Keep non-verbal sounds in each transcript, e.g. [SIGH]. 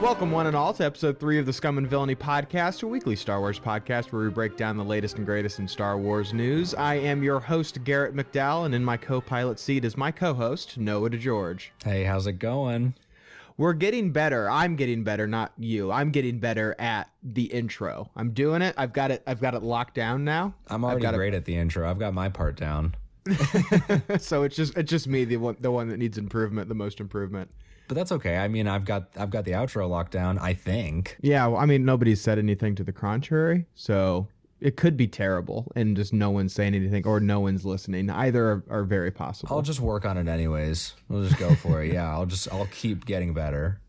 Welcome, one and all, to episode three of the Scum and Villainy podcast, a weekly Star Wars podcast where we break down the latest and greatest in Star Wars news. I am your host, Garrett McDowell, and in my co pilot seat is my co host, Noah DeGeorge. Hey, how's it going? We're getting better. I'm getting better, not you. I'm getting better at the intro. I'm doing it. I've got it. I've got it locked down now. I'm already great at the intro. I've got my part down. [LAUGHS] so it's just it's just me, the one the one that needs improvement, the most improvement. But that's okay. I mean, I've got I've got the outro locked down. I think. Yeah, well, I mean, nobody's said anything to the contrary, so it could be terrible, and just no one's saying anything, or no one's listening. Either are, are very possible. I'll just work on it anyways. We'll just go for it. Yeah, I'll just I'll keep getting better.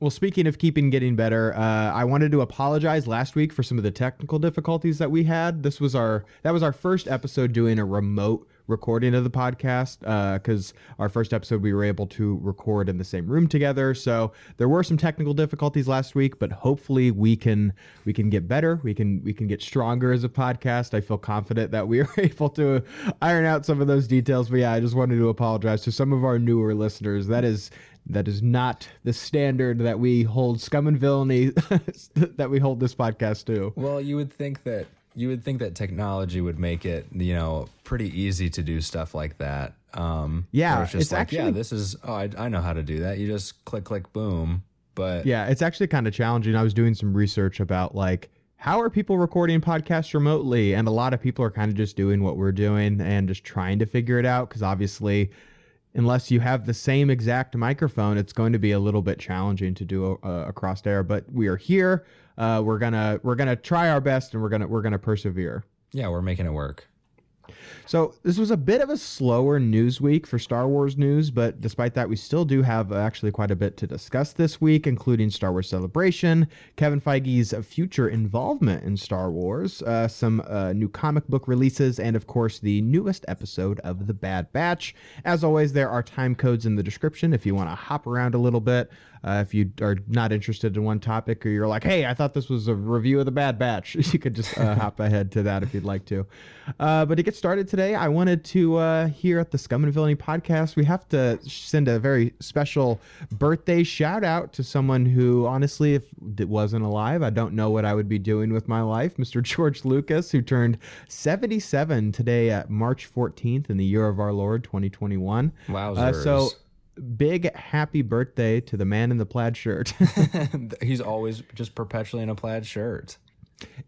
Well, speaking of keeping getting better, uh, I wanted to apologize last week for some of the technical difficulties that we had. This was our that was our first episode doing a remote recording of the podcast because uh, our first episode we were able to record in the same room together. So there were some technical difficulties last week, but hopefully we can we can get better. We can we can get stronger as a podcast. I feel confident that we [LAUGHS] are able to iron out some of those details. But yeah, I just wanted to apologize to some of our newer listeners. That is that is not the standard that we hold scum and villainy [LAUGHS] that we hold this podcast to. Well, you would think that you would think that technology would make it, you know, pretty easy to do stuff like that. Um, yeah, it's, it's like, actually, yeah, this is, oh, I, I know how to do that. You just click, click, boom. But yeah, it's actually kind of challenging. I was doing some research about like, how are people recording podcasts remotely? And a lot of people are kind of just doing what we're doing and just trying to figure it out. Cause obviously, unless you have the same exact microphone, it's going to be a little bit challenging to do uh, across there. But we are here uh, we're gonna we're gonna try our best and we're gonna we're gonna persevere. Yeah, we're making it work. So this was a bit of a slower news week for Star Wars news, but despite that, we still do have actually quite a bit to discuss this week, including Star Wars Celebration, Kevin Feige's future involvement in Star Wars, uh, some uh, new comic book releases, and of course the newest episode of The Bad Batch. As always, there are time codes in the description if you want to hop around a little bit. Uh, if you are not interested in one topic or you're like, hey, I thought this was a review of The Bad Batch, [LAUGHS] you could just uh, [LAUGHS] hop ahead to that if you'd like to. Uh, but to get started today, I wanted to uh, here at the Scum and Villainy podcast, we have to send a very special birthday shout out to someone who, honestly, if it wasn't alive, I don't know what I would be doing with my life. Mr. [LAUGHS] George Lucas, who turned 77 today at March 14th in the year of our Lord 2021. Wow. Uh, so big happy birthday to the man in the plaid shirt. [LAUGHS] [LAUGHS] He's always just perpetually in a plaid shirt.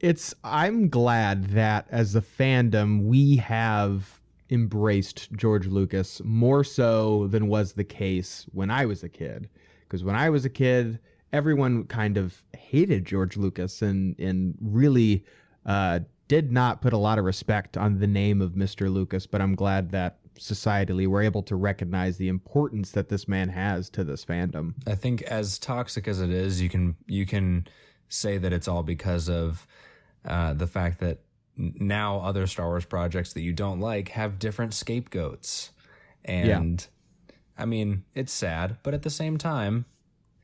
It's I'm glad that as a fandom we have embraced George Lucas more so than was the case when I was a kid. Because when I was a kid, everyone kind of hated George Lucas and and really uh, did not put a lot of respect on the name of Mr. Lucas. But I'm glad that societally we're able to recognize the importance that this man has to this fandom. I think as toxic as it is, you can you can say that it's all because of uh, the fact that now other Star Wars projects that you don't like have different scapegoats. And yeah. I mean, it's sad, but at the same time,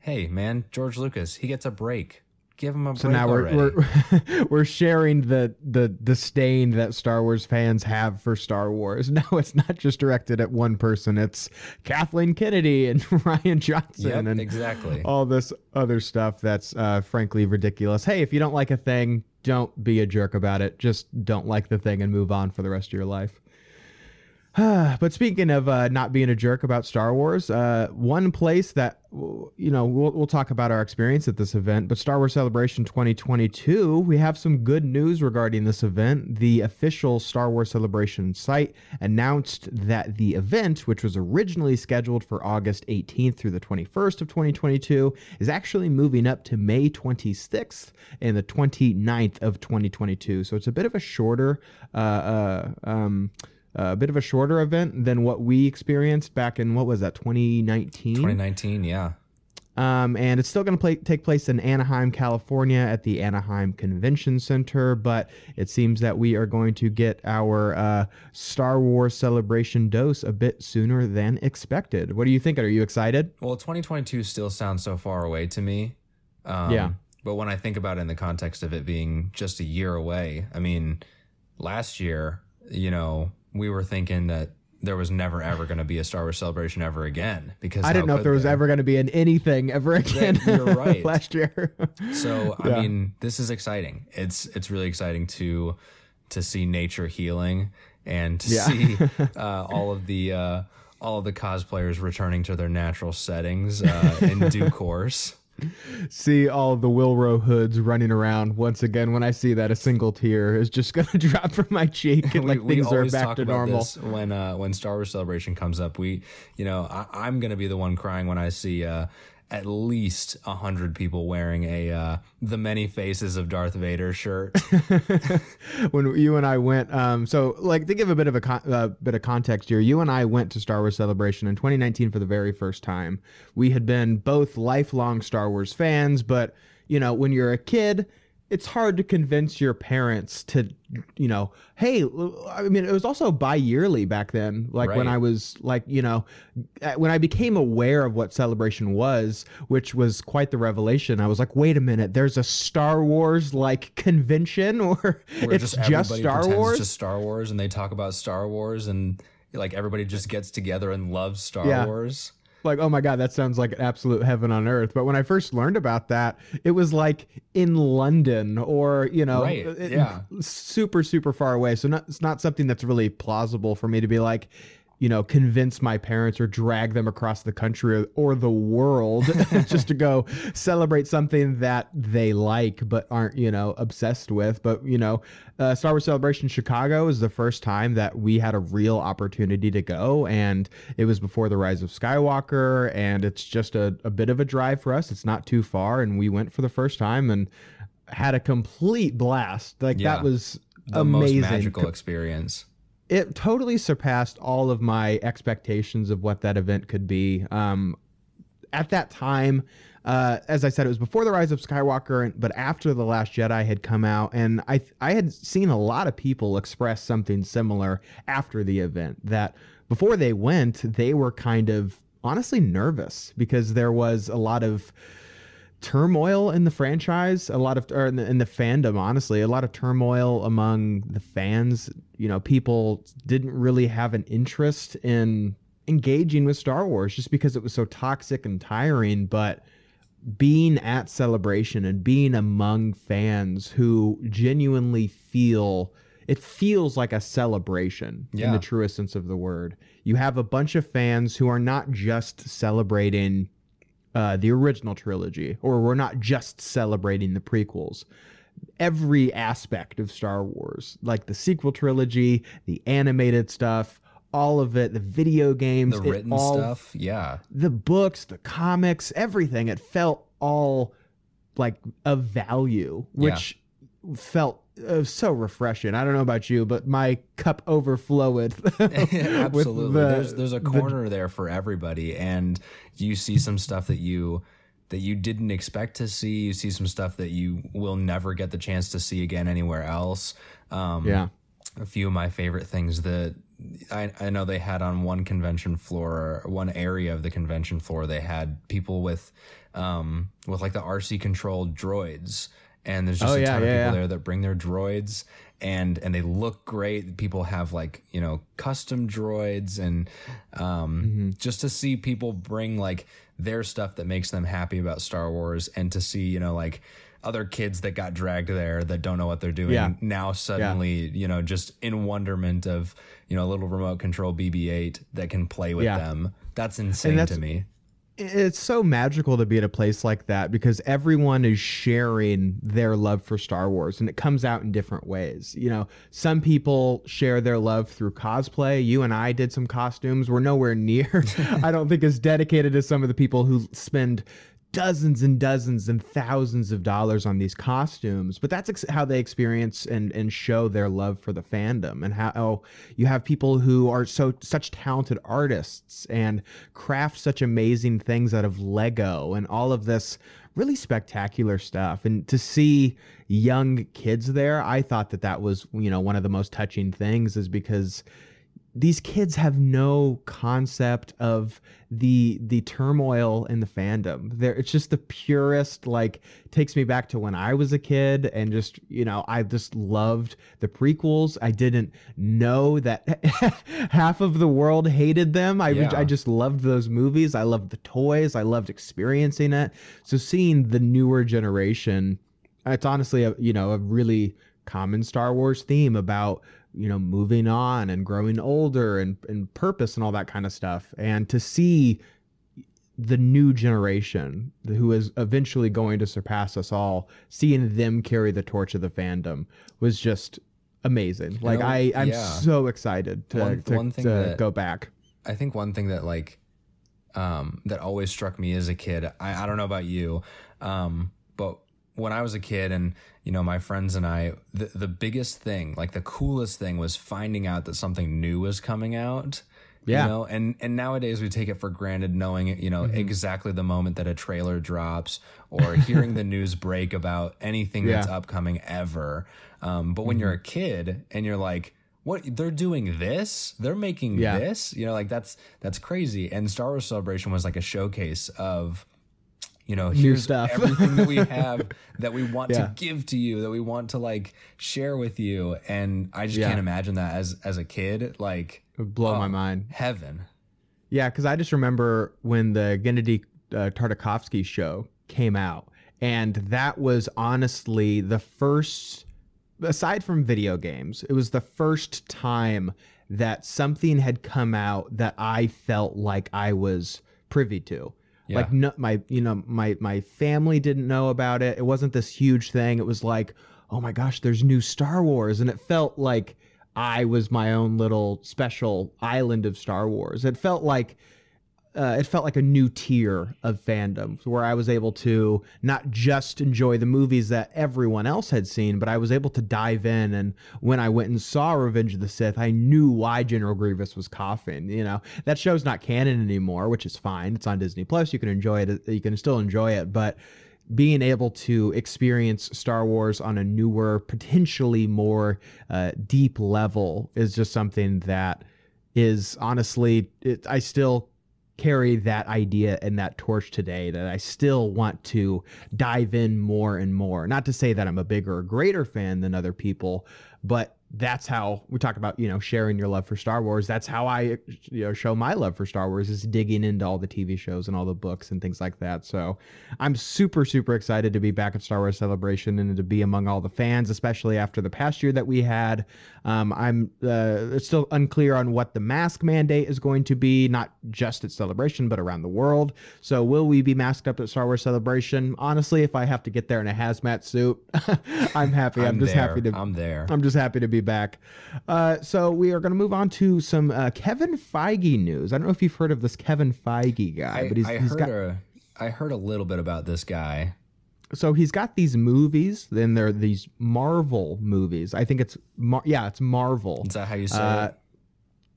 hey, man, George Lucas, he gets a break. Give him a so break. So now we're we're, [LAUGHS] we're sharing the the disdain that Star Wars fans have for Star Wars. [LAUGHS] No, it's not just directed at one person. It's Kathleen Kennedy and [LAUGHS] Rian Johnson yep, and exactly all this other stuff that's uh, frankly ridiculous. Hey, if you don't like a thing, don't be a jerk about it. Just don't like the thing and move on for the rest of your life. [SIGHS] but speaking of uh, not being a jerk about Star Wars, uh, one place that you know we'll, we'll talk about our experience at this event, but Star Wars Celebration 2022, we have some good news regarding this event. The official Star Wars Celebration site announced that the event, which was originally scheduled for August 18th through the 21st of 2022, is actually moving up to May 26th and the 29th of 2022. So it's a bit of a shorter. Uh, uh um, a bit of a shorter event than what we experienced back in what was that 2019 2019 yeah um, and it's still going to take place in Anaheim, California at the Anaheim Convention Center. But it seems that we are going to get our uh, Star Wars celebration dose a bit sooner than expected. What do you think? Are you excited? Well, 2022 still sounds so far away to me. Um, yeah. But when I think about it in the context of it being just a year away, I mean, last year, you know, we were thinking that there was never ever going to be a Star Wars celebration ever again because I didn't know if there was ever going to be an anything ever again. you're [LAUGHS] right. last year. So Yeah. I mean, this is exciting. It's it's really exciting to to see nature healing and to Yeah. see [LAUGHS] uh, all of the uh, all of the cosplayers returning to their natural settings uh, in due [LAUGHS] course. See all the Willrow Hoods running around once again. When I see that, a single tear is just [LAUGHS] going to drop from my cheek, and [LAUGHS] like things are back to normal. when uh, when Star Wars Celebration comes up. We, you know, I, I'm gonna be the one crying when I see uh, at least a hundred people wearing a uh, the many faces of Darth Vader shirt. [LAUGHS] when you and I went. Um, so like to give a bit of a con- uh, bit of context here, you and I went to Star Wars Celebration in 2019 for the very first time. We had been both lifelong Star Wars fans, but you know, when you're a kid, it's hard to convince your parents to, you know, hey, I mean, it was also bi-yearly back then. Like when I was like, you know, when I became aware of what Celebration was, which was quite the revelation. I was like, wait a minute, there's a Star Wars like convention, [LAUGHS] or it's just, everybody Star Wars. It's just Star Wars, and they talk about Star Wars, and like everybody just gets together and loves Star Yeah. Wars. Like, oh my god, that sounds like an absolute heaven on earth. But when I first learned about that, it was like in London or you know, Right, it- yeah. super super far away. So not, it's not something that's really plausible for me to be like. You know, convince my parents or drag them across the country or, or the world [LAUGHS] just to go celebrate something that they like but aren't, you know, obsessed with. But, you know, uh, Star Wars Celebration Chicago is the first time that we had a real opportunity to go. And it was before the rise of Skywalker. And it's just a, a bit of a drive for us. It's not too far. And we went for the first time and had a complete blast. Like Yeah. that was The amazing. most magical experience. It totally surpassed all of my expectations of what that event could be. Um, at that time, uh, as I said, it was before the rise of Skywalker, but after the Last Jedi had come out, and I I had seen a lot of people express something similar after the event. That before they went, they were kind of honestly nervous because there was a lot of turmoil in the franchise, a lot of or in the, in the fandom. Honestly, a lot of turmoil among the fans. You know, people didn't really have an interest in engaging with Star Wars just because it was so toxic and tiring. But being at celebration and being among fans who genuinely feel it feels like a celebration in the truest sense of the word. You have a bunch of fans who are not just celebrating uh, the original trilogy, or we're not just celebrating the prequels. Every aspect of Star Wars, like the sequel trilogy, the animated stuff, all of it, the video games, The written all stuff, yeah. the books, the comics, everything. It felt all like of value, which felt uh, so refreshing. I don't know about you, but my cup overflowed. [LAUGHS] [LAUGHS] Absolutely. the- there's there's a the- corner there for everybody and you see some stuff that you that you didn't expect to see. You see some stuff that you will never get the chance to see again anywhere else. Um yeah, a few of my favorite things that I, I know they had on one convention floor, one area of the convention floor, they had people with um with like the RC controlled droids. And there's just Oh, a yeah, ton of yeah, people yeah. there that bring their droids and and they look great. People have like, you know, custom droids and um Mm-hmm. just to see people bring like their stuff that makes them happy about Star Wars and to see, you know, like other kids that got dragged there that don't know what they're doing Yeah. now suddenly, you know, just in wonderment of, you know, a little remote control BB-8 that can play with Yeah. them. That's insane that's- to me. It's so magical to be at a place like that because everyone is sharing their love for Star Wars and it comes out in different ways. You know, some people share their love through cosplay. You and I did some costumes. We're nowhere near, [LAUGHS] I don't think, as dedicated as some of the people who spend dozens and dozens and thousands of dollars on these costumes but that's ex- how they experience and and show their love for the fandom and how oh, you have people who are so such talented artists and craft such amazing things out of lego and all of this really spectacular stuff. And to see young kids there i thought that that was you know one of the most touching things is because these kids have no concept of the the turmoil in the fandom. There it's just the purest like takes me back to when I was a kid and just, you know, I just loved the prequels. I didn't know that [LAUGHS] half of the world hated them. I Yeah. I just loved those movies. I loved the toys. I loved experiencing it. So seeing the newer generation, it's honestly a, you know, a really common Star Wars theme about you know moving on and growing older and and purpose and all that kind of stuff. And to see the new generation who is eventually going to surpass us all seeing them carry the torch of the fandom was just amazing. Like know, i i'm yeah. so excited to, One- to, one thing to that- go back. I think one thing that like um that always struck me as a kid, I, I don't know about you, um, when I was a kid and you know my friends and I, the the biggest thing, like the coolest thing was finding out that something new was coming out. Yeah. You know, and and nowadays we take it for granted knowing you Mm-hmm. know exactly the moment that a trailer drops or hearing the [LAUGHS] news break about anything that's Yeah. Mm-hmm. upcoming ever. Um, but when you're a kid and you're like, what they're doing this, they're making Yeah. this, you know, like that's that's crazy. And Star Wars Celebration was like a showcase of you know, here's stuff. everything that we [LAUGHS] have that we want Yeah. to give to you, that we want to like share with you. And I just Yeah. can't imagine that as as a kid, like it would blow my oh, mind Heaven. Yeah, because I just remember when the Gennady uh, Tartakovsky show came out, and that was honestly the first, aside from video games, it was the first time that something had come out that I felt like I was privy to. Yeah. Like no, my, you know, my my family didn't know about it. It wasn't this huge thing. It was like, oh my gosh, there's new Star Wars, and it felt like I was my own little special island of Star Wars. It felt like uh, it felt like a new tier of fandom where I was able to not just enjoy the movies that everyone else had seen, but I was able to dive in. And when I went and saw Revenge of the Sith, I knew why General Grievous was coughing. You know, that show's not canon anymore, which is fine. It's on Disney Plus. You can enjoy it. You can still enjoy it, but being able to experience Star Wars on a newer, potentially more uh, deep level is just something that is honestly, it, I still carry that idea and that torch today that I still want to dive in more and more. Not to say that I'm a bigger or greater fan than other people, but that's how we talk about, you know, sharing your love for Star Wars. That's how I, you know, show my love for Star Wars is digging into all the TV shows and all the books and things like that. So I'm super, super excited to be back at Star Wars Celebration and to be among all the fans, especially after the past year that we had. Um, I'm uh, it's still unclear on what the mask mandate is going to be, not just at Celebration, but around the world. So will we be masked up at Star Wars Celebration? Honestly, if I have to get there in a hazmat suit, [LAUGHS] I'm happy. I'm, I'm just there. happy to. I'm there. I'm just happy to be back. Uh, so we are going to move on to some uh, Kevin Feige news. I don't know if you've heard of this Kevin Feige guy, I, but he's, I he's heard got a I heard a little bit about this guy. so he's got these movies. Then there are these Marvel movies. I think it's Mar- yeah, it's Marvel. Is that how you say Uh, it?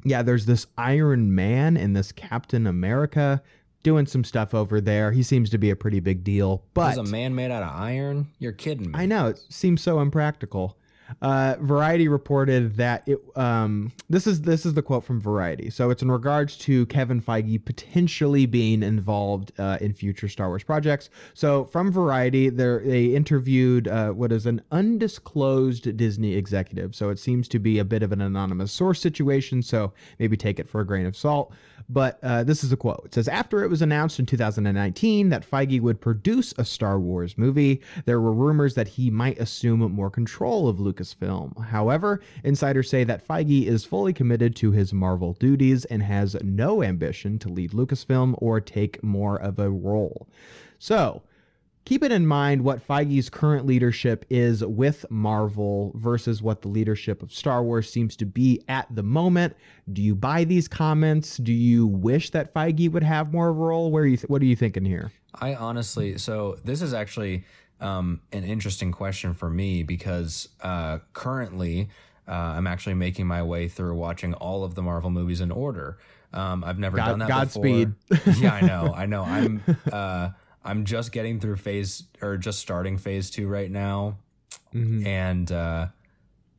yeah, there's this Iron Man and this Captain America doing some stuff over there. He seems to be a pretty big deal, but There's a man made out of iron? You're kidding me. I know it seems so impractical. Uh, Variety reported that it. Um, this is this is the quote from Variety. So it's in regards to Kevin Feige potentially being involved uh, in future Star Wars projects. So from Variety, they interviewed uh, what is an undisclosed Disney executive. So it seems to be a bit of an anonymous source situation. So maybe take it for a grain of salt. But uh, this is a quote. It says After it was announced in 2019 that Feige would produce a Star Wars movie, there were rumors that he might assume more control of Lucasfilm. However, insiders say that Feige is fully committed to his Marvel duties and has no ambition to lead Lucasfilm or take more of a role. So, keep it in mind what Feige's current leadership is with Marvel versus what the leadership of Star Wars seems to be at the moment. Do you buy these comments? Do you wish that Feige would have more of a role? Where you th- what are you thinking here? I honestly, so this is actually um, an interesting question for me because uh, currently uh, I'm actually making my way through watching all of the Marvel movies in order. Um, I've never God- done that Godspeed. before. [LAUGHS] yeah, I know, I know. I'm uh, I'm just getting through phase or just starting phase two right now, Mm-hmm. and uh,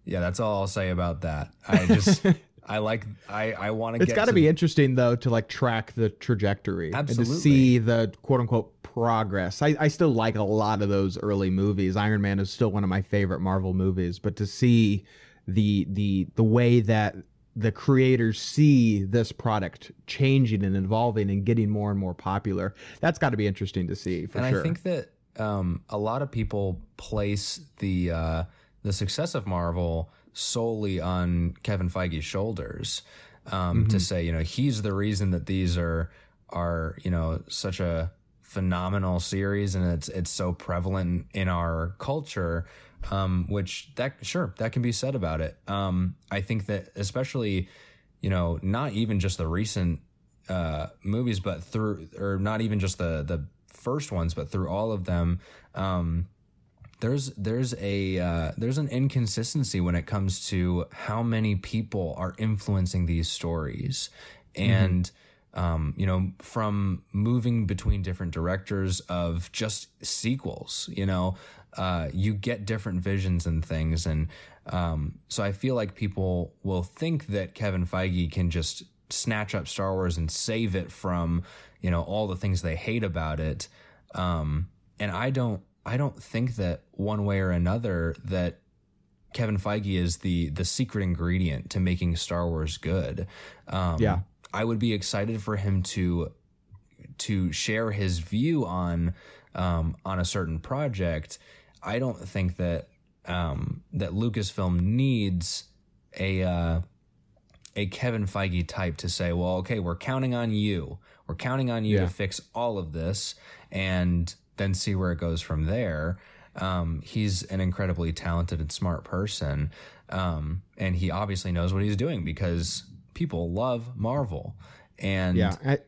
yeah, that's all I'll say about that. I just [LAUGHS] I like. I I want to. Get it's got to be interesting though to like track the trajectory Absolutely. and to see the quote unquote progress. I, I still like a lot of those early movies. Iron Man is still one of my favorite Marvel movies, but to see the the the way that the creators see this product changing and evolving and getting more and more popular, that's got to be interesting to see for and sure. I think that um, a lot of people place the uh, the success of Marvel solely on Kevin Feige's shoulders um, Mm-hmm. to say, you know, he's the reason that these are are you know such a phenomenal series and it's it's so prevalent in our culture. Um, which that sure that can be said about it. Um, I think that especially, you know, not even just the recent uh, movies, but through or not even just the the first ones, but through all of them, um, there's there's a uh, there's an inconsistency when it comes to how many people are influencing these stories, and um, you know from moving between different directors of just sequels, you know. Uh, you get different visions and things, and um, so I feel like people will think that Kevin Feige can just snatch up Star Wars and save it from you know all the things they hate about it. Um, and I don't I don't think that one way or another that Kevin Feige is the the secret ingredient to making Star Wars good. Um, Yeah. I would be excited for him to to share his view on um, on a certain project. I don't think that um, that Lucasfilm needs a uh, a Kevin Feige type to say, well, okay, we're counting on you. We're counting on you Yeah. to fix all of this and then see where it goes from there. Um, he's an incredibly talented and smart person. Um, and he obviously knows what he's doing because people love Marvel. And yeah, I,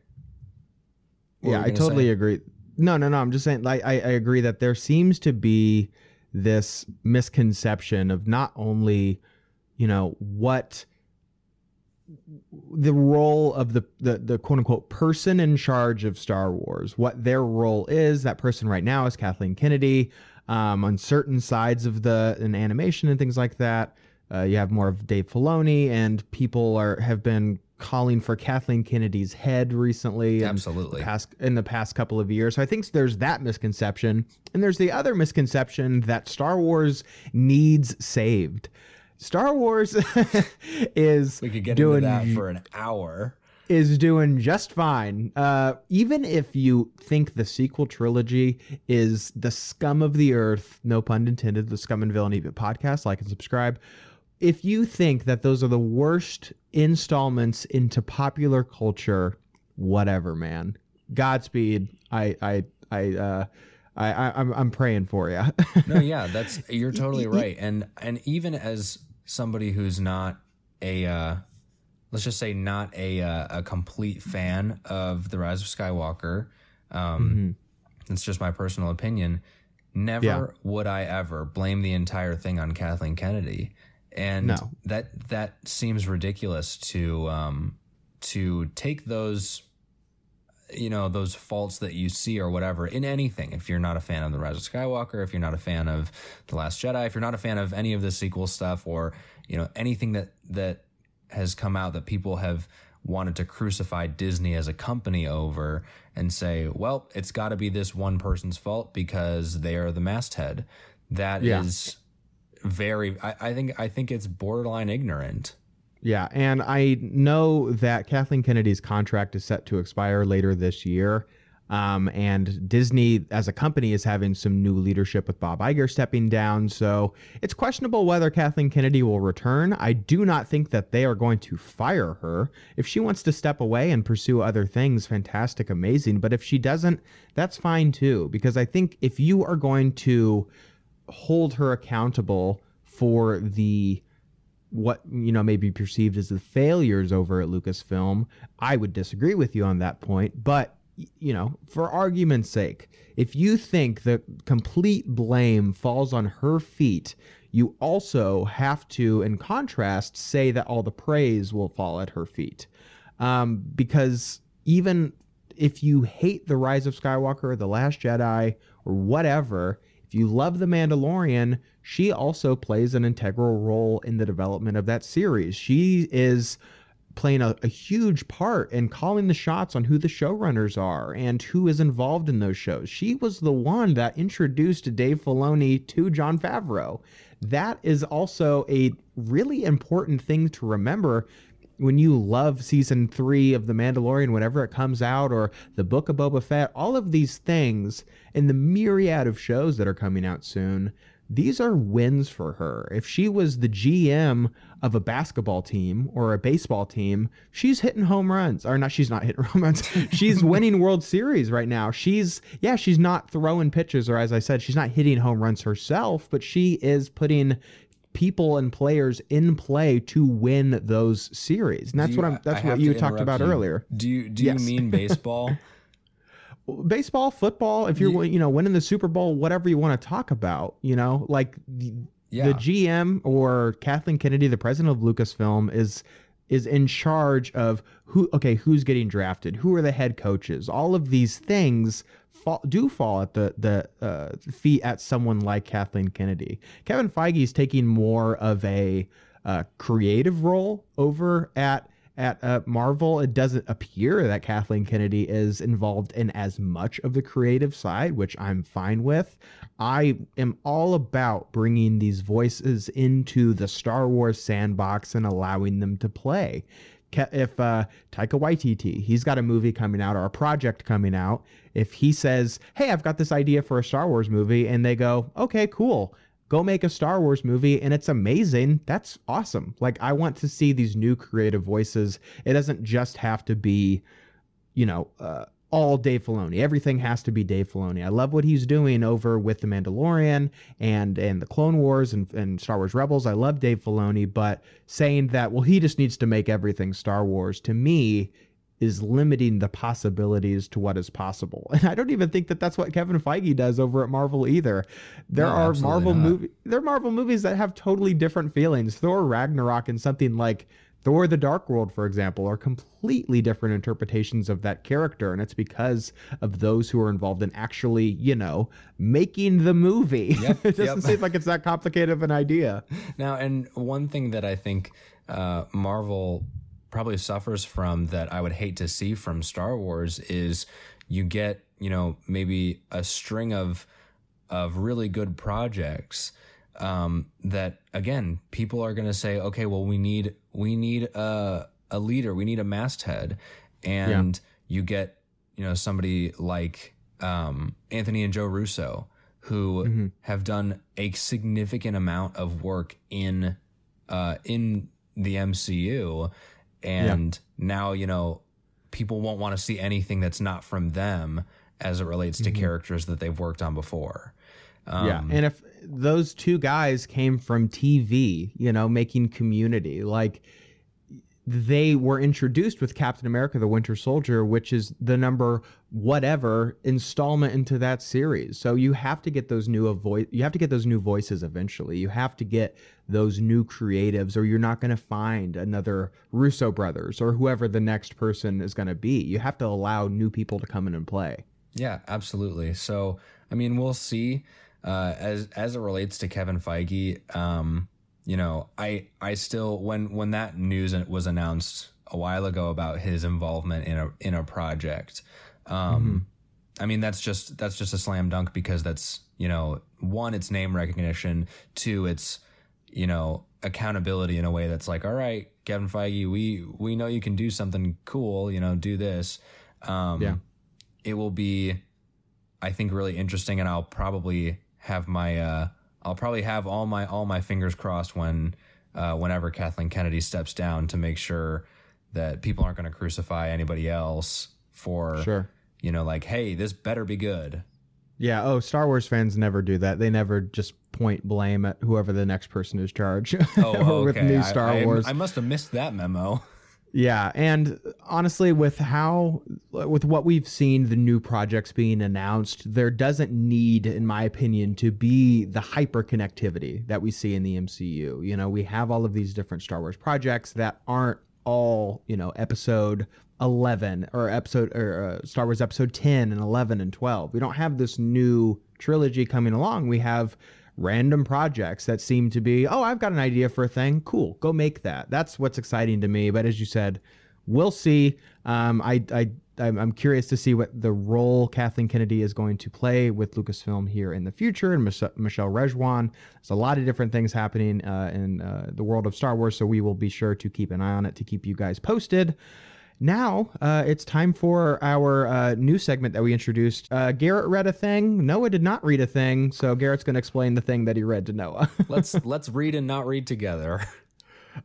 yeah, I totally say? agree. No, no, no. I'm just saying, like, I, I agree that there seems to be this misconception of not only, you know, what the role of the, the the quote unquote person in charge of Star Wars, what their role is. That person right now is Kathleen Kennedy. Um, on certain sides of the in animation and things like that, uh, you have more of Dave Filoni, and people are have been calling for Kathleen Kennedy's head recently. Absolutely. past in the past couple of years. So I think there's that misconception, and there's the other misconception that Star Wars needs saved. Star Wars [LAUGHS] is we could get doing into that for an hour. is doing just fine. Uh, even if you think the sequel trilogy is the scum of the earth, no pun intended, the Scum and Villainy podcast, like and subscribe. If you think that those are the worst installments into popular culture, whatever, man. Godspeed. I, I, I, uh, I, I I'm, I'm praying for you. [LAUGHS] no, yeah, that's [LAUGHS] you're totally right. And and even as somebody who's not a uh, let's just say not a uh, a complete fan of the Rise of Skywalker, um, it's just my personal opinion. Never Yeah. would I ever blame the entire thing on Kathleen Kennedy, and No. that that seems ridiculous to um, to take those you know those faults that you see or whatever in anything if you're not a fan of the rise of skywalker if you're not a fan of the last jedi if you're not a fan of any of the sequel stuff or you know anything that that has come out that people have wanted to crucify disney as a company over and say well it's got to be this one person's fault because they are the masthead That is Yeah. Very I, I think i think it's borderline ignorant Yeah, and I know that Kathleen Kennedy's contract is set to expire later this year. Um, and Disney, as a company, is having some new leadership with Bob Iger stepping down. So it's questionable whether Kathleen Kennedy will return. I do not think that they are going to fire her. If she wants to step away and pursue other things, fantastic, amazing. But if she doesn't, that's fine too. Because I think if you are going to hold her accountable for the what you know may be perceived as the failures over at Lucasfilm, I would disagree with you on that point. But you know, for argument's sake, if you think the complete blame falls on her feet, you also have to, in contrast, say that all the praise will fall at her feet, um, because even if you hate the Rise of Skywalker, the Last Jedi, or whatever, you love The Mandalorian, she also plays an integral role in the development of that series. She is playing a, a, huge part in calling the shots on who the showrunners are and who is involved in those shows. She was the one that introduced Dave Filoni to Jon Favreau. That is also a really important thing to remember when you love season three of The Mandalorian, whenever it comes out, or the Book of Boba Fett, all of these things, and the myriad of shows that are coming out soon, these are wins for her. If she was the GM of a basketball team or a baseball team, she's hitting home runs. Or not, she's not hitting [LAUGHS] home runs. she's [LAUGHS] winning World Series right now. She's, yeah, she's not throwing pitches, or as I said, she's not hitting home runs herself, but she is putting people and players in play to win those series. And that's you, what I'm that's what you talked about you. earlier. Do you do yes. you mean baseball? [LAUGHS] baseball, football, if you're you know winning the Super Bowl, whatever you want to talk about, you know, like the, yeah. the GM or Kathleen Kennedy, the president of Lucasfilm is is in charge of who okay, who's getting drafted, who are the head coaches, all of these things fall, do fall at the the uh, feet at someone like Kathleen Kennedy. Kevin Feige is taking more of a uh, creative role over at at uh, Marvel. It doesn't appear that Kathleen Kennedy is involved in as much of the creative side, which I'm fine with. I am all about bringing these voices into the Star Wars sandbox and allowing them to play if uh, Taika Waititi, he's got a movie coming out or a project coming out, if he says, "Hey, I've got this idea for a Star Wars movie," and they go, "Okay, cool." Go make a Star Wars movie and it's amazing. That's awesome. Like, I want to see these new creative voices. It doesn't just have to be, you know, uh, all Dave Filoni. Everything has to be Dave Filoni. I love what he's doing over with The Mandalorian and and the Clone Wars and, and Star Wars Rebels. I love Dave Filoni, but saying that, well, he just needs to make everything Star Wars, to me, is limiting the possibilities to what is possible. [LAUGHS] And I don't even think that that's what Kevin Feige does over at Marvel either. There no, are Marvel movie there are Marvel movies that have totally different feelings. Thor Ragnarok and something like Thor the Dark World, for example, are completely different interpretations of that character. And it's because of those who are involved in actually, you know, making the movie. [LAUGHS] Yep, it doesn't yep. seem like it's that complicated of an idea. Now, and one thing that I think uh, Marvel probably suffers from that I would hate to see from Star Wars is you get, you know, maybe a string of of really good projects um, that again people are going to say, okay, well we need we need a a leader, we need a masthead, and yeah. you get you know somebody like um, Anthony and Joe Russo who mm-hmm. have done a significant amount of work in uh, in the MCU, and yeah. now you know people won't want to see anything that's not from them as it relates to mm-hmm. characters that they've worked on before. Um, yeah, and if those two guys came from TV, you know, making community. Like they were introduced with Captain America the Winter Soldier, which is the number whatever installment into that series. So you have to get those new voice you have to get those new voices eventually. You have to get those new creatives or you're not going to find another Russo brothers or whoever the next person is going to be. You have to allow new people to come in and play. Yeah, absolutely. So, I mean, we'll see uh, as as it relates to Kevin Feige, um, you know, I I still when when that news was announced a while ago about his involvement in a in a project, um, mm-hmm. I mean that's just that's just a slam dunk because that's you know one it's name recognition, two it's you know accountability in a way that's like all right Kevin Feige we we know you can do something cool you know do this. Um, yeah. it will be I think really interesting and I'll probably have my uh, I'll probably have all my all my fingers crossed when uh, whenever Kathleen Kennedy steps down to make sure that people aren't going to crucify anybody else for sure. you know like hey this better be good. Yeah. Oh, Star Wars fans never do that. They never just point blame at whoever the next person is charged. Oh, [LAUGHS] okay. with new Star I, I, Wars. I must have missed that memo. Yeah, and honestly, with how, with what we've seen, the new projects being announced, there doesn't need, in my opinion, to be the hyper connectivity that we see in the MCU. You know, we have all of these different Star Wars projects that aren't all you know episode 11 or episode or uh, Star Wars episode 10 and 11 and 12. We don't have this new trilogy coming along. We have random projects that seem to be, oh, I've got an idea for a thing. Cool, go make that. That's what's exciting to me. But as you said, we'll see. Um, I, I, I'm curious to see what the role Kathleen Kennedy is going to play with Lucasfilm here in the future, and Mich- Michelle Rejwan. There's a lot of different things happening uh, in uh, the world of Star Wars, so we will be sure to keep an eye on it to keep you guys posted. Now uh, it's time for our uh, new segment that we introduced. Uh, Garrett read a thing. Noah did not read a thing, so Garrett's going to explain the thing that he read to Noah. [LAUGHS] let's let's read and not read together.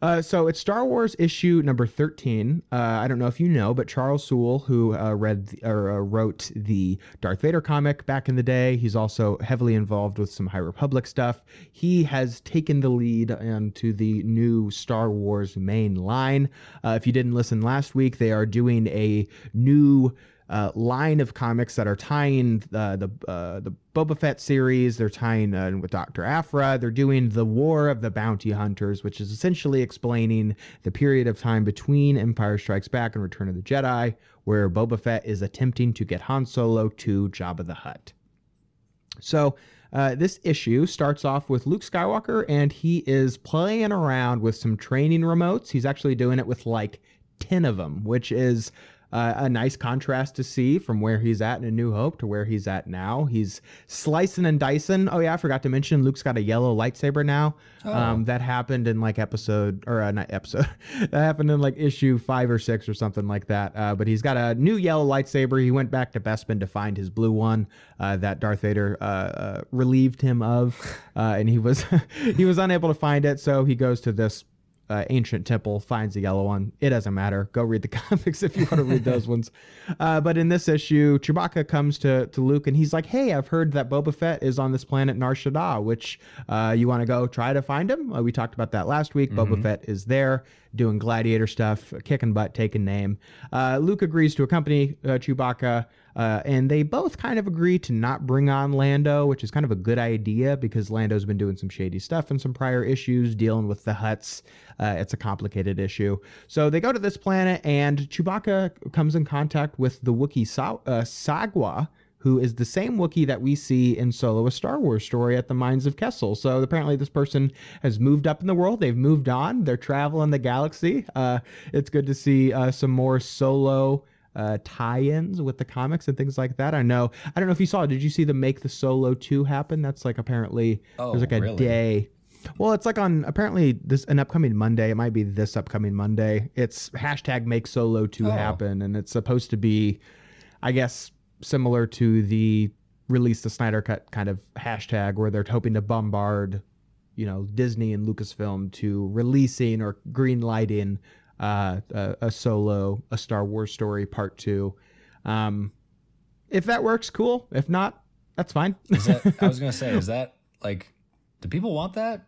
Uh, so it's Star Wars issue number 13. Uh, I don't know if you know, but Charles Soule, who uh, read the, or uh, wrote the Darth Vader comic back in the day, he's also heavily involved with some High Republic stuff. He has taken the lead into the new Star Wars main line. Uh, if you didn't listen last week, they are doing a new uh, line of comics that are tying uh, the uh, the Boba Fett series. They're tying uh, with Doctor Aphra. They're doing the War of the Bounty Hunters, which is essentially explaining the period of time between Empire Strikes Back and Return of the Jedi, where Boba Fett is attempting to get Han Solo to Jabba the Hutt. So. Uh, this issue starts off with Luke Skywalker, and he is playing around with some training remotes. He's actually doing it with like 10 of them, which is uh, a nice contrast to see from where he's at in A New Hope to where he's at now. He's slicing and dicing. Oh yeah, I forgot to mention Luke's got a yellow lightsaber now. Oh. Um, that happened in like episode or uh, not episode. [LAUGHS] that happened in like issue five or six or something like that. Uh, but he's got a new yellow lightsaber. He went back to Bespin to find his blue one uh, that Darth Vader uh, uh, relieved him of, [LAUGHS] and he was [LAUGHS] he was unable to find it. So he goes to this uh, ancient temple finds the yellow one. It doesn't matter. Go read the [LAUGHS] comics if you want to read those ones. [LAUGHS] Uh, but in this issue, Chewbacca comes to, to Luke and he's like, "Hey, I've heard that Boba Fett is on this planet Nar Shaddaa, which uh, you want to go try to find him." Uh, we talked about that last week. Mm-hmm. Boba Fett is there doing gladiator stuff, kicking butt, taking name. Uh, Luke agrees to accompany uh, Chewbacca. Uh, and they both kind of agree to not bring on Lando, which is kind of a good idea because Lando's been doing some shady stuff in some prior issues, dealing with the Hutts. Uh, it's a complicated issue. So they go to this planet, and Chewbacca comes in contact with the Wookiee Sa- uh, Sagwa, who is the same Wookiee that we see in Solo, a Star Wars story at the Mines of Kessel. So apparently, this person has moved up in the world. They've moved on. They're traveling the galaxy. Uh, it's good to see uh, some more Solo uh, tie-ins with the comics and things like that. I know. I don't know if you saw. Did you see the Make the Solo two happen? That's like apparently oh, there's like a really? day. Well, it's like on apparently this an upcoming Monday. It might be this upcoming Monday. It's hashtag Make Solo two oh. happen, and it's supposed to be, I guess, similar to the release the Snyder Cut kind of hashtag where they're hoping to bombard, you know, Disney and Lucasfilm to releasing or green lighting uh, a, a, solo, a Star Wars story part two. Um, if that works, cool. If not, that's fine. that, [LAUGHS] I was gonna say, is that like, do people want that?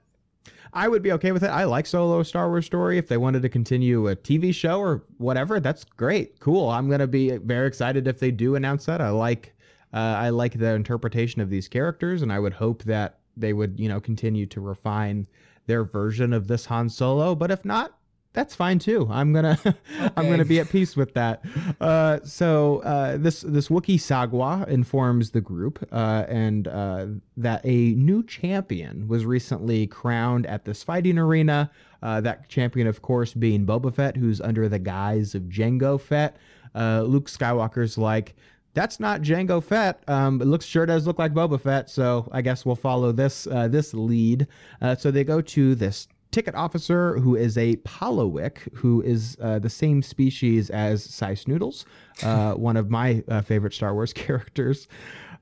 I would be okay with it. I like solo Star Wars story. If they wanted to continue a TV show or whatever, that's great. Cool. I'm gonna be very excited if they do announce that. I like, uh, I like the interpretation of these characters, and I would hope that they would, you know, continue to refine their version of this Han Solo. But if not, that's fine too. I'm gonna okay. [LAUGHS] I'm gonna be at peace with that. Uh, so uh, this this Wookiee Sagwa informs the group uh, and uh, that a new champion was recently crowned at this fighting arena. Uh, that champion, of course, being Boba Fett, who's under the guise of Jango Fett. Uh, Luke Skywalker's like, that's not Jango Fett. Um, it looks sure does look like Boba Fett, so I guess we'll follow this uh, this lead. Uh, so they go to this ticket officer who is a Pa'lowick, who is uh, the same species as Sy Snootles, uh, [LAUGHS] one of my uh, favorite Star Wars [LAUGHS] characters.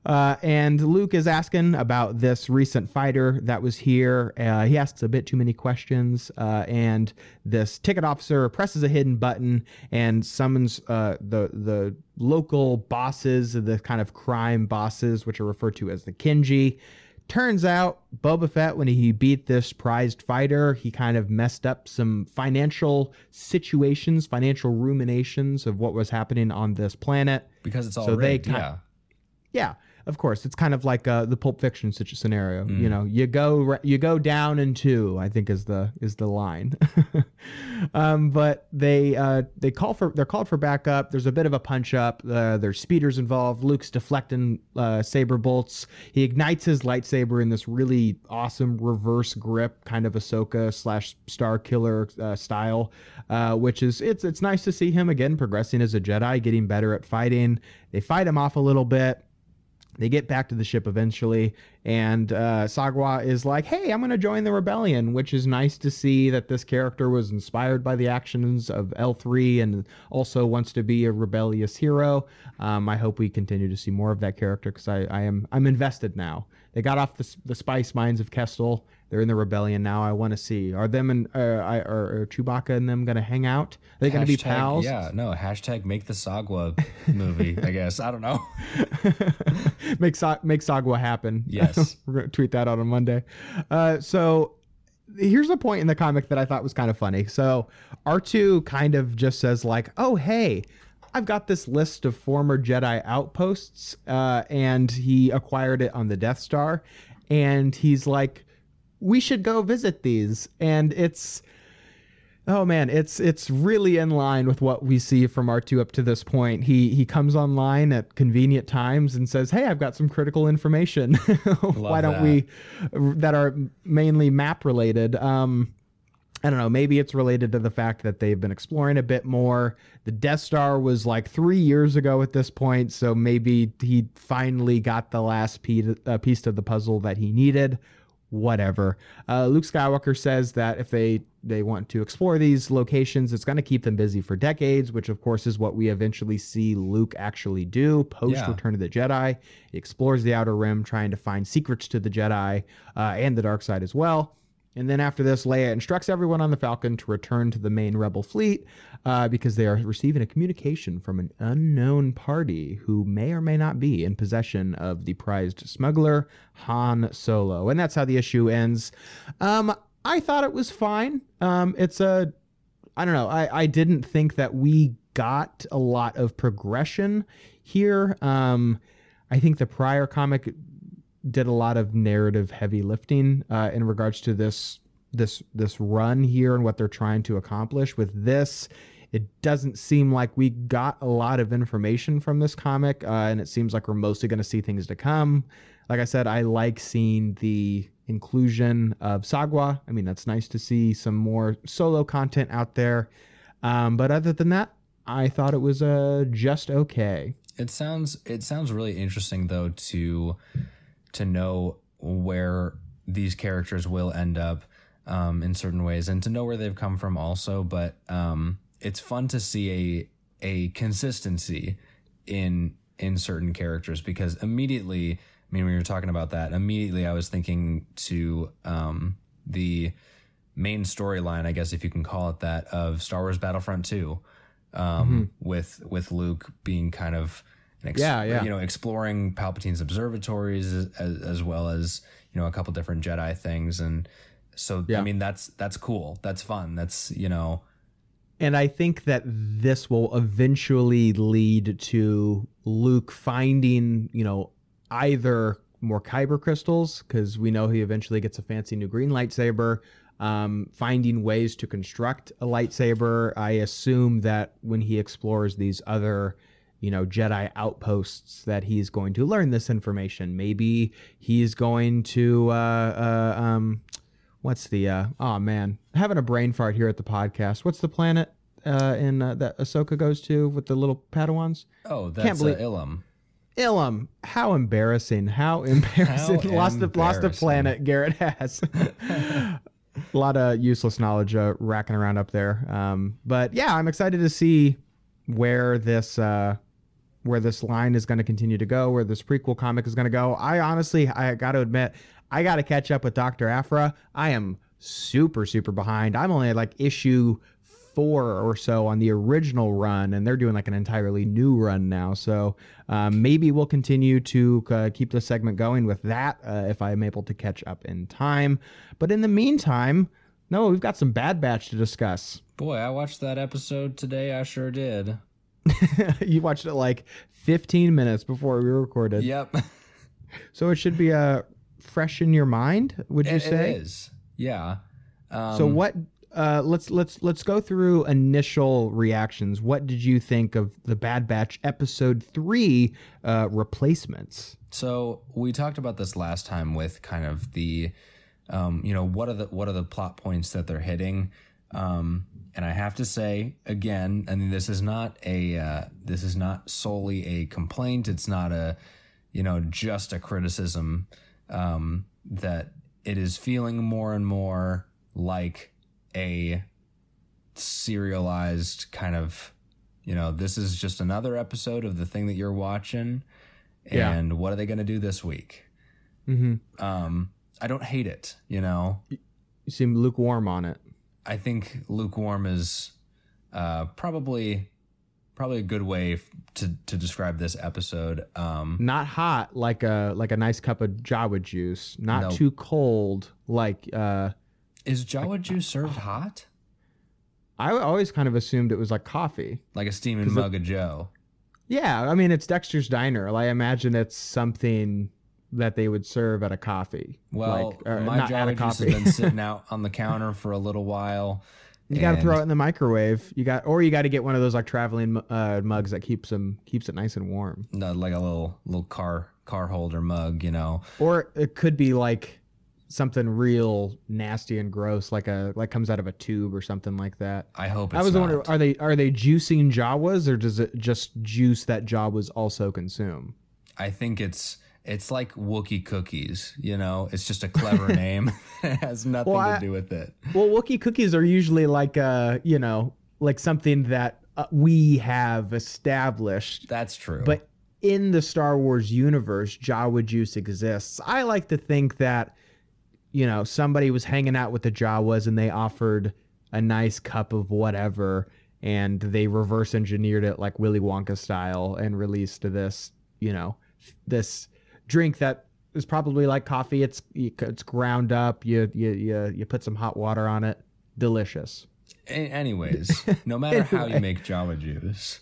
Uh, and Luke is asking about this recent fighter that was here. Uh, he asks a bit too many questions, uh, and this ticket officer presses a hidden button and summons the the local bosses, the kind of crime bosses, which are referred to as the Kenji. Turns out Boba Fett, when he beat this prized fighter, he kind of messed up some financial situations, financial ruminations of what was happening on this planet. Because it's all so rigged, they kind yeah. Yeah. Of course, it's kind of like uh, the Pulp Fiction such a scenario. You know, you go you go down in two. I think is the is the line. [LAUGHS] um, but they uh, they call for they're called for backup. There's a bit of a punch up. Uh, there's speeders involved. Luke's deflecting uh, saber bolts. He ignites his lightsaber in this really awesome reverse grip kind of Ahsoka slash Starkiller uh, style, uh, which is it's it's nice to see him again progressing as a Jedi, getting better at fighting. They fight him off a little bit. They get back to the ship eventually, and uh, Sagwa is like, "Hey, I'm going to join the rebellion," which is nice to see that this character was inspired by the actions of L3 and also wants to be a rebellious hero. Um, I hope we continue to see more of that character because I, I am I'm invested now. They got off the, the spice mines of Kessel. They're in the rebellion now. I want to see are them and uh, I, are, are Chewbacca and them going to hang out? Are they going to be pals? Yeah, no. Hashtag make the Sagwa [LAUGHS] movie. I guess I don't know. [LAUGHS] make make Sagwa happen. Yes. [LAUGHS] We're gonna tweet that out on Monday. Uh, so here's a point in the comic that I thought was kind of funny. So R2 kind of just says like, "Oh hey." I've got this list of former Jedi outposts, uh, and he acquired it on the Death Star. And he's like, we should go visit these. And it's, Oh man, it's it's really in line with what we see from R2 up to this point. He he comes online at convenient times and says, "Hey, I've got some critical information. [LAUGHS] Why don't that. we that are mainly map related?" Um I don't know, maybe it's related to the fact that they've been exploring a bit more. The Death Star was like 3 years ago at this point, so maybe he finally got the last piece, uh, piece of the puzzle that he needed whatever. Uh, Luke Skywalker says that if they they want to explore these locations, it's going to keep them busy for decades, which of course is what we eventually see Luke actually do post Yeah. Return of the Jedi. He explores the Outer Rim, trying to find secrets to the Jedi uh, and the dark side as well. And then after this, Leia instructs everyone on the Falcon to return to the main Rebel fleet uh, because they are receiving a communication from an unknown party who may or may not be in possession of the prized smuggler Han Solo. And that's how the issue ends. Um, I thought it was fine. Um, it's a, I don't know. I, I didn't think that we got a lot of progression here. Um, I think the prior comic did a lot of narrative heavy lifting uh, in regards to this this this run here and what they're trying to accomplish. With this it doesn't seem like we got a lot of information from this comic uh, and it seems like we're mostly going to see things to come. Like i said i like seeing the inclusion of sagwa. I mean that's nice to see some more solo content out there. Um, but other than that i thought it was uh, just okay. It sounds it sounds really interesting though to to know where these characters will end up um, in certain ways and to know where they've come from also. But um, it's fun to see a a consistency in in certain characters because immediately, I mean, when you're talking about that, immediately I was thinking to um, the main storyline, I guess if you can call it that, of Star Wars Battlefront Two um, with with Luke being kind of an ex- Yeah, yeah. you know exploring Palpatine's observatories as, as, as well as you know a couple different Jedi things and so Yeah. I mean that's that's cool that's fun that's you know And I think that this will eventually lead to Luke finding, you know, either more kyber crystals, because we know he eventually gets a fancy new green lightsaber, um, finding ways to construct a lightsaber. I assume that when he explores these other, you know, Jedi outposts, that he's going to learn this information. Maybe he's going to, uh, uh, um, what's the uh oh man having a brain fart here at the podcast. What's the planet uh in uh, that ahsoka goes to with the little padawans? Oh that's believe- uh, Ilum. Ilum. How embarrassing. How embarrassing. How [LAUGHS] lost a lost a planet garrett has. A [LAUGHS] lot of useless knowledge uh, racking around up there. Um but yeah i'm excited to see where this uh where this line is going to continue to go, where this prequel comic is going to go. I honestly, I got to admit, I got to catch up with Dr. Aphra. I am super, super behind. I'm only at like issue four or so on the original run, and they're doing like an entirely new run now. So um, maybe we'll continue to uh, keep the segment going with that uh, if I'm able to catch up in time. But in the meantime, no, we've got some Bad Batch to discuss. boy I watched that episode today I sure did [LAUGHS] you watched it like 15 minutes before we recorded. yep [LAUGHS] So it should be uh, fresh in your mind, would you It- say? it is. Yeah. Um, So what? Uh, let's let's let's go through initial reactions. What did you think of the Bad Batch episode three uh, replacements? So we talked about this last time with kind of the, um, you know, what are the what are the plot points that they're hitting, um, and I have to say again, I mean, this is not a uh, this is not solely a complaint. It's not a, you know, just a criticism. Um, that it is feeling more and more like a serialized kind of, you know, this is just another episode of the thing that you're watching Yeah. and what are they going to do this week? Mm-hmm. Um, I don't hate it, you know. You seem lukewarm on it. I think lukewarm is uh, probably probably a good way f- to to describe this episode. Um, Not hot like a like a nice cup of Jawa juice. Not No. too cold like. Uh, is Jawa juice served hot, I always kind of assumed it was like coffee. like a steaming 'Cause it- mug of Joe? Yeah, I mean it's Dexter's Diner. Like, I imagine it's something that they would serve at a coffee. Well, like, my not at a Jawa juice has coffee. been sitting [LAUGHS] out on the counter for a little while. You got to throw it in the microwave. You got, or you got to get one of those like traveling uh, mugs that keeps them keeps it nice and warm. no, like a little little car car holder mug, you know. Or it could be like something real nasty and gross, like a like comes out of a tube or something like that. I hope it's I was not. wondering, are they are they juicing Jawas or does it just juice that Jawas also consume? I think it's it's like Wookiee cookies, you know. It's just a clever [LAUGHS] name. [LAUGHS] it has nothing Well, to do with it. Well, Wookiee cookies are usually like uh, you know, like something that uh, we have established That's true. But in the Star Wars universe, Jawa juice exists. I like to think that, you know, somebody was hanging out with the Jawas and they offered a nice cup of whatever and they reverse engineered it like Willy Wonka style and released this, you know, this drink that is probably like coffee. It's it's ground up. You you you, you put some hot water on it. Delicious. A- anyways, [LAUGHS] no matter how you make Java juice,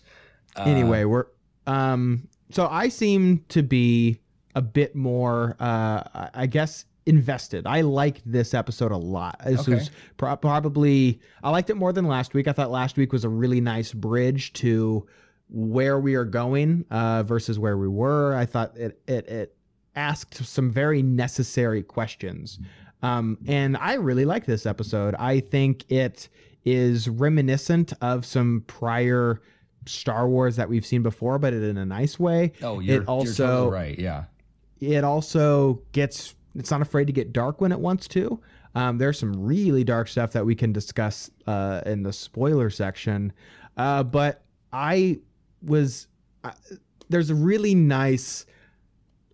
uh, anyway we're um so i seem to be a bit more uh I- i guess invested i liked this episode a lot this Okay. was pro- probably i liked it more than last week i thought last week was a really nice bridge to where we are going uh versus where we were i thought it it, it asked some very necessary questions um and i really like this episode i think it is reminiscent of some prior Star Wars that we've seen before, but in a nice way. oh, you're, it you're totally right. Yeah, It also gets it's not afraid to get dark when it wants to. Um, there's some really dark stuff that we can discuss uh, in the spoiler section, uh, but I was uh, there's a really nice.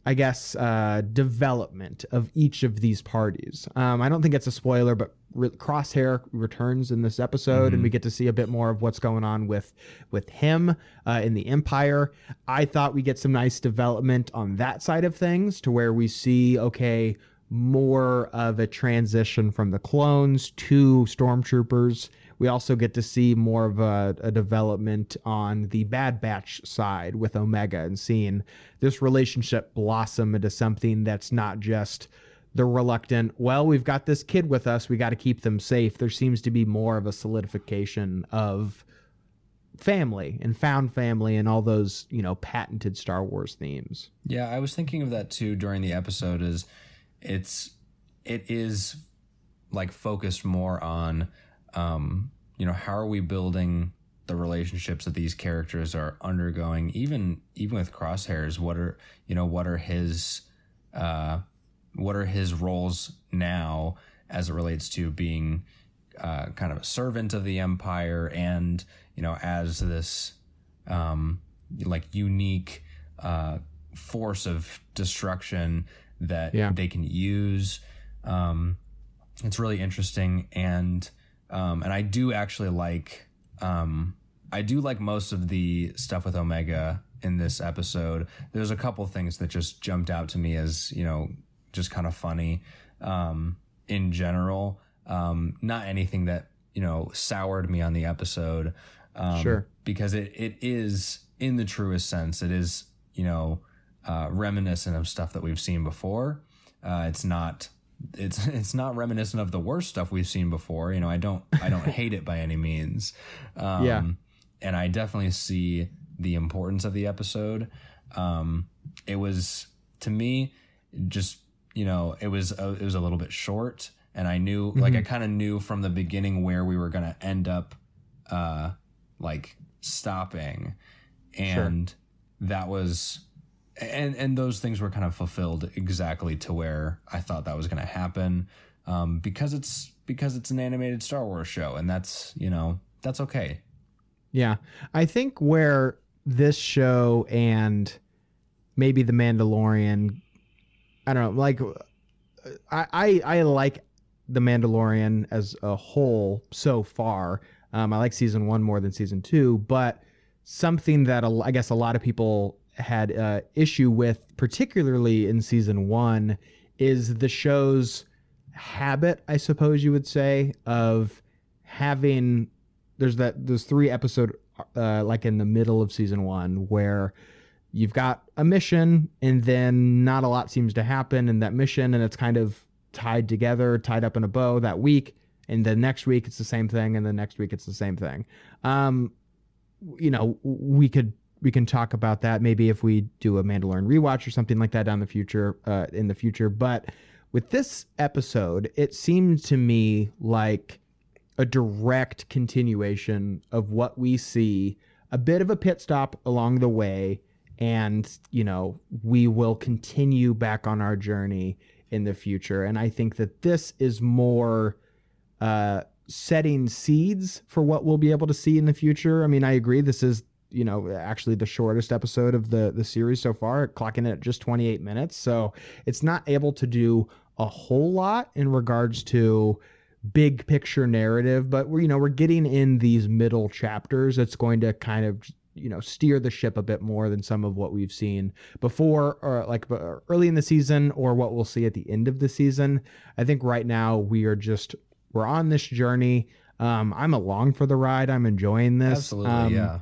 I guess uh, development of each of these parties. Um, I don't think it's a spoiler, but re- Crosshair returns in this episode, and we get to see a bit more of what's going on with with him uh, in the Empire. I thought we get some nice development on that side of things, to where we see okay more of a transition from the clones to stormtroopers. We also get to see more of a, a development on the Bad Batch side with Omega and seeing this relationship blossom into something that's not just the reluctant, well, we've got this kid with us, we got to keep them safe. There seems to be more of a solidification of family and found family and all those, you know, patented Star Wars themes. yeah. I was thinking of that too during the episode. Is it's it is like focused more on, um, you know, how are we building the relationships that these characters are undergoing even even with crosshairs what are you know what are his uh what are his roles now as it relates to being uh, kind of a servant of the empire and you know as this um, like unique uh, force of destruction that Yeah. they can use um, it's really interesting and um, and I do actually like um, I do like most of the stuff with Omega in this episode. There's a couple things that just jumped out to me as you know just kind of funny um, in general. Um, not anything that you know soured me on the episode. Um, Sure. because it it is in the truest sense. It is you know uh, reminiscent of stuff that we've seen before. Uh, it's not it's [LAUGHS] it's not reminiscent of the worst stuff we've seen before. You know, I don't I don't hate it by any means. Um, Yeah. and I definitely see the importance of the episode. Um, it was to me just you know it was a, it was a little bit short, and I knew like I kind of knew from the beginning where we were gonna end up, uh, like stopping, and that was and and those things were kind of fulfilled exactly to where I thought that was going to happen um, because it's because it's an animated Star Wars show and that's you know that's okay. Yeah. I think where this show and maybe The Mandalorian, I don't know, like I I, I like The Mandalorian as a whole so far. Um, I like season one more than season two, but something that I guess a lot of people had uh, issue with, particularly in season one, is the show's habit, I suppose you would say, of having there's that those three episode uh, like in the middle of season one where you've got a mission and then not a lot seems to happen in that mission and it's kind of tied together tied up in a bow that week and the next week it's the same thing and the next week it's the same thing. Um you know we could we can talk about that maybe if we do a mandalorian rewatch or something like that down the future uh in the future but with this episode it seemed to me like a direct continuation of what we see, a bit of a pit stop along the way, and you know, we will continue back on our journey in the future. And I think that this is more uh setting seeds for what we'll be able to see in the future. I mean, I agree this is you know actually the shortest episode of the the series so far clocking in at just 28 minutes. So it's not able to do a whole lot in regards to big picture narrative but we're you know we're getting in these middle chapters. It's going to kind of you know steer the ship a bit more than some of what we've seen before or like early in the season or what we'll see at the end of the season. I think right now we are just we're on this journey. Um i'm along for the ride. I'm enjoying this. Absolutely, Um, yeah.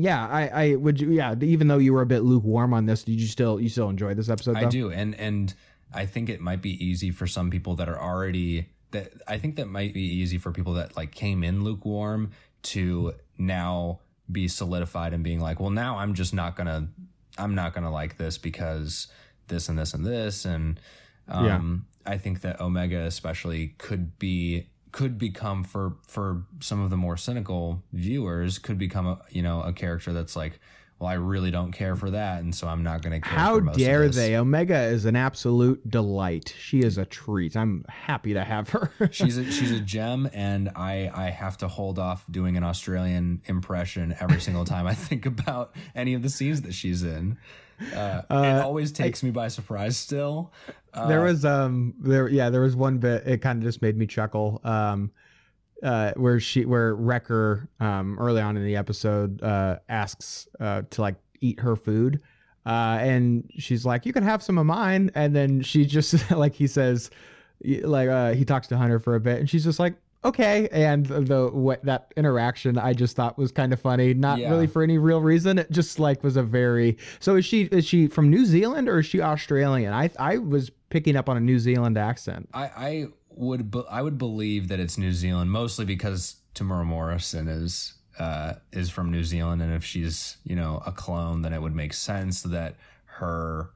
Yeah i i would you yeah even though you were a bit lukewarm on this did you still you still enjoy this episode I do, and and I think it might be easy for some people that are already that I think that might be easy for people that like came in lukewarm to now be solidified and being like, well, now I'm just not gonna, I'm not gonna like this because this and this and this, and um, I think that Omega especially could be could become for for some of the more cynical viewers could become a you know a character that's like well I really don't care for that and so I'm not going to care How for most of dare they? Omega is an absolute delight. She is a treat. I'm happy to have her. [LAUGHS] she's a, she's a gem and I I have to hold off doing an Australian impression every single time I [LAUGHS] think about any of the scenes that she's in. Uh, it always takes me by surprise still. Uh, there was um there yeah there was one bit it kind of just made me chuckle um uh where she where Wrecker um early on in the episode uh asks uh to like eat her food uh and she's like you can have some of mine and then she just [LAUGHS] like he says like uh he talks to Hunter for a bit and she's just like okay and the what that interaction I just thought was kind of funny not Yeah. really for any real reason it just like was a very so is she is she from New Zealand or is she Australian I I was picking up on a New Zealand accent I, I would be, I would believe that it's New Zealand mostly because Temuera Morrison is uh, is from New Zealand, and if she's you know a clone, then it would make sense that her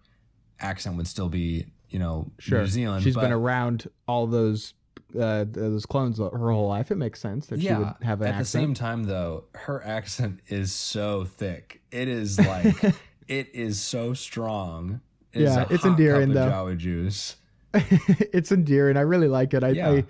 accent would still be you know New Zealand. She's but been around all those uh, those clones her whole life. It makes sense that she yeah. would have an At the same time, though, her accent is so thick. It is [LAUGHS] like it is so strong. It Yeah, it's endearing, though. Jawa juice. [LAUGHS] it's endearing. I really like it. I, Yeah. I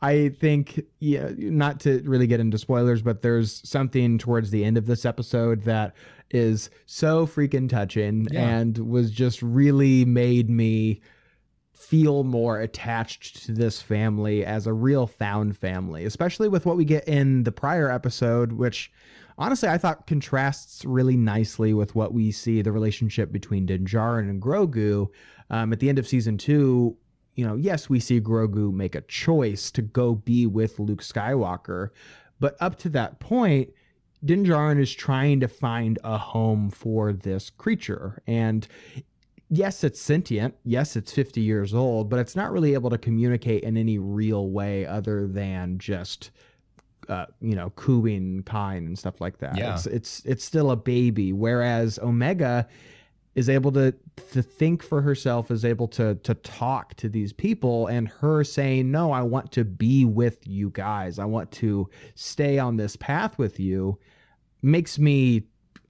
I think yeah, not to really get into spoilers, but there's something towards the end of this episode that is so freaking touching Yeah. and was just really made me feel more attached to this family as a real found family, especially with what we get in the prior episode, which honestly I thought contrasts really nicely with what we see the relationship between Din Djarin and Grogu. Um, at the end of season two, you know, yes, we see Grogu make a choice to go be with Luke Skywalker, but up to that point, Din Djarin is trying to find a home for this creature. And yes, it's sentient. Yes, it's 50 years old, but it's not really able to communicate in any real way other than just uh, you know, cooing kind and stuff like that. Yeah. It's it's it's still a baby. Whereas Omega is able to to think for herself, is able to to talk to these people, and her saying, "No, I want to be with you guys. I want to stay on this path with you," makes me,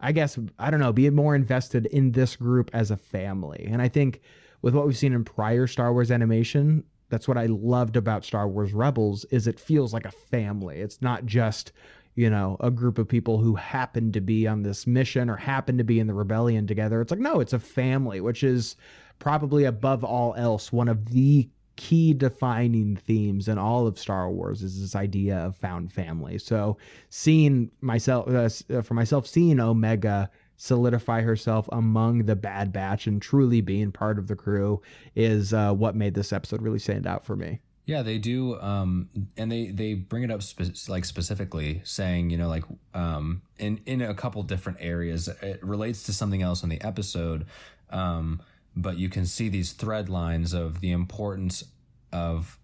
I guess, I don't know, be more invested in this group as a family. And I think with what we've seen in prior Star Wars animation, that's what I loved about Star Wars Rebels is it feels like a family. It's not just, you know, a group of people who happen to be on this mission or happen to be in the rebellion together. It's like no, it's a family, which is probably above all else one of the key defining themes in all of Star Wars is this idea of found family. So seeing myself uh, for myself seeing Omega solidify herself among the Bad Batch and truly being part of the crew is uh, what made this episode really stand out for me. Yeah, they do, um, and they they bring it up spe- like specifically, saying you know like um, in in a couple different areas. It relates to something else in the episode, um, but you can see these thread lines of the importance of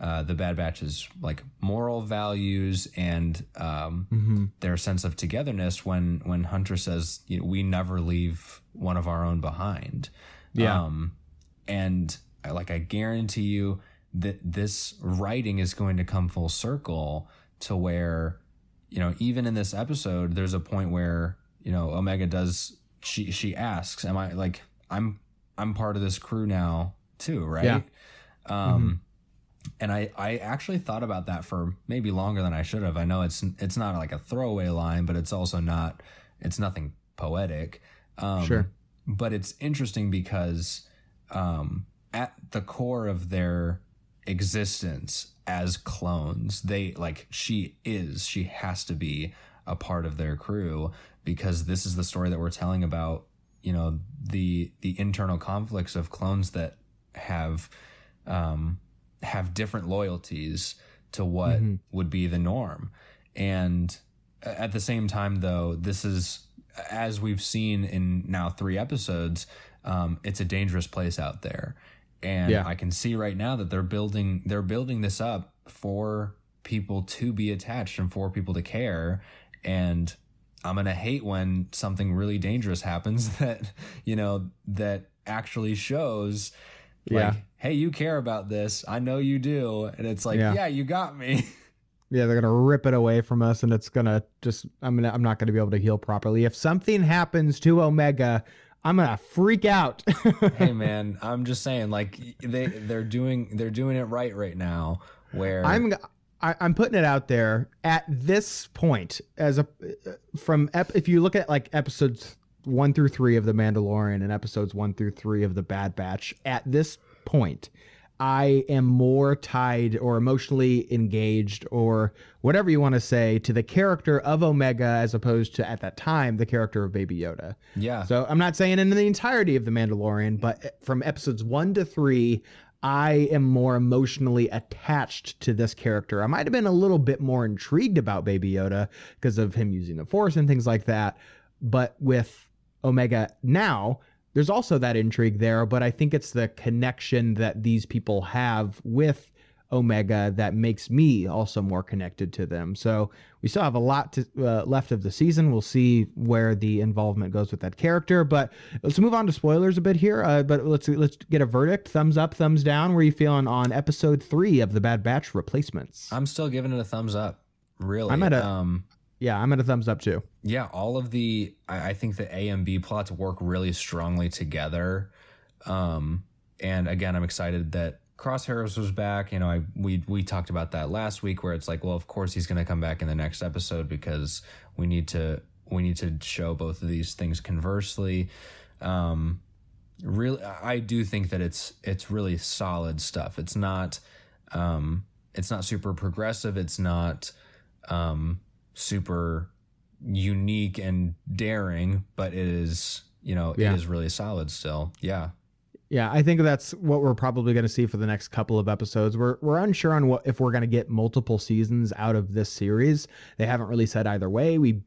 uh, the Bad Batch's like moral values and um, mm-hmm. their sense of togetherness. When when Hunter says, you know, "We never leave one of our own behind," yeah, um, and I, like I guarantee you that this writing is going to come full circle to where you know even in this episode, there's a point where you know Omega does she she asks, "Am I like I'm I'm part of this crew now too?" Right? Yeah. Um, mm-hmm and I, I actually thought about that for maybe longer than I should have. I know it's it's not like a throwaway line, but it's also not it's nothing poetic. Um, sure. But it's interesting because um, at the core of their existence as clones, they like she is she has to be a part of their crew because this is the story that we're telling about. You know the the internal conflicts of clones that have um, have different loyalties to what Mhm. would be the norm. And at the same time, though, this is, as we've seen in now three episodes, um, it's a dangerous place out there. And Yeah. I can see right now that they're building they're building this up for people to be attached and for people to care. And I'm gonna hate when something really dangerous happens [LAUGHS] that you know that actually shows like, Yeah. hey, you care about this. I know you do. And it's like, Yeah. yeah, you got me. [LAUGHS] Yeah, they're gonna rip it away from us, and it's gonna just I'm gonna I'm not gonna be able to heal properly. If something happens to Omega, I'm gonna freak out. [LAUGHS] hey man, I'm just saying, like they they're doing they're doing it right right now. Where I'm I, I'm putting it out there at this point as a from ep, if you look at like episodes one through three of the Mandalorian and episodes one through three of the Bad Batch at this point. I am more tied or emotionally engaged or whatever you want to say to the character of Omega as opposed to at that time the character of Baby Yoda. yeah, So I'm not saying in the entirety of The Mandalorian, but eh, from episodes one to three, I am more emotionally attached to this character. I might have been a little bit more intrigued about Baby Yoda because of him using the Force and things like that. But with Omega now, there's also that intrigue there, but I think it's the connection that these people have with Omega that makes me also more connected to them. So we still have a lot to, uh, left of the season. We'll see where the involvement goes with that character. But let's move on to spoilers a bit here. Uh, but let's let's get a verdict: thumbs up, thumbs down. Where are you feeling on episode three of the Bad Batch replacements? I'm still giving it a thumbs up. Really, I'm at a- um, yeah, I'm at a thumbs up too. yeah. All of the I, I think the A and B plots work really strongly together. Um, and again, I'm excited that Crosshairs was back. You know, I we we talked about that last week, where it's like, well, of course he's going to come back in the next episode because we need to we need to show both of these things conversely. Um, really, I do think that it's it's really solid stuff. It's not um, it's not super progressive. It's not um, super unique and daring, but it is you know Yeah. it is really solid still. Yeah. Yeah, I think that's what we're probably going to see for the next couple of episodes. We're we're unsure on what if we're going to get multiple seasons out of this series. They haven't really said either way. We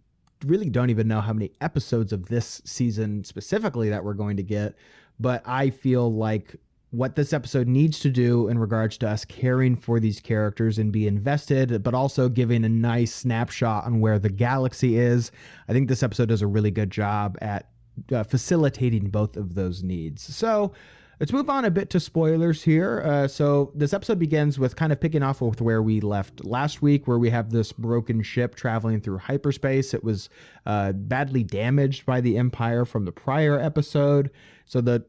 really don't even know how many episodes of this season specifically that we're going to get, but I feel like what this episode needs to do in regards to us caring for these characters and be invested, but also giving a nice snapshot on where the galaxy is. I think this episode does a really good job at uh, facilitating both of those needs. So, Let's move on a bit to spoilers here. Uh, so this episode begins with kind of picking off with where we left last week, where we have this broken ship traveling through hyperspace. It was uh, badly damaged by the Empire from the prior episode. So the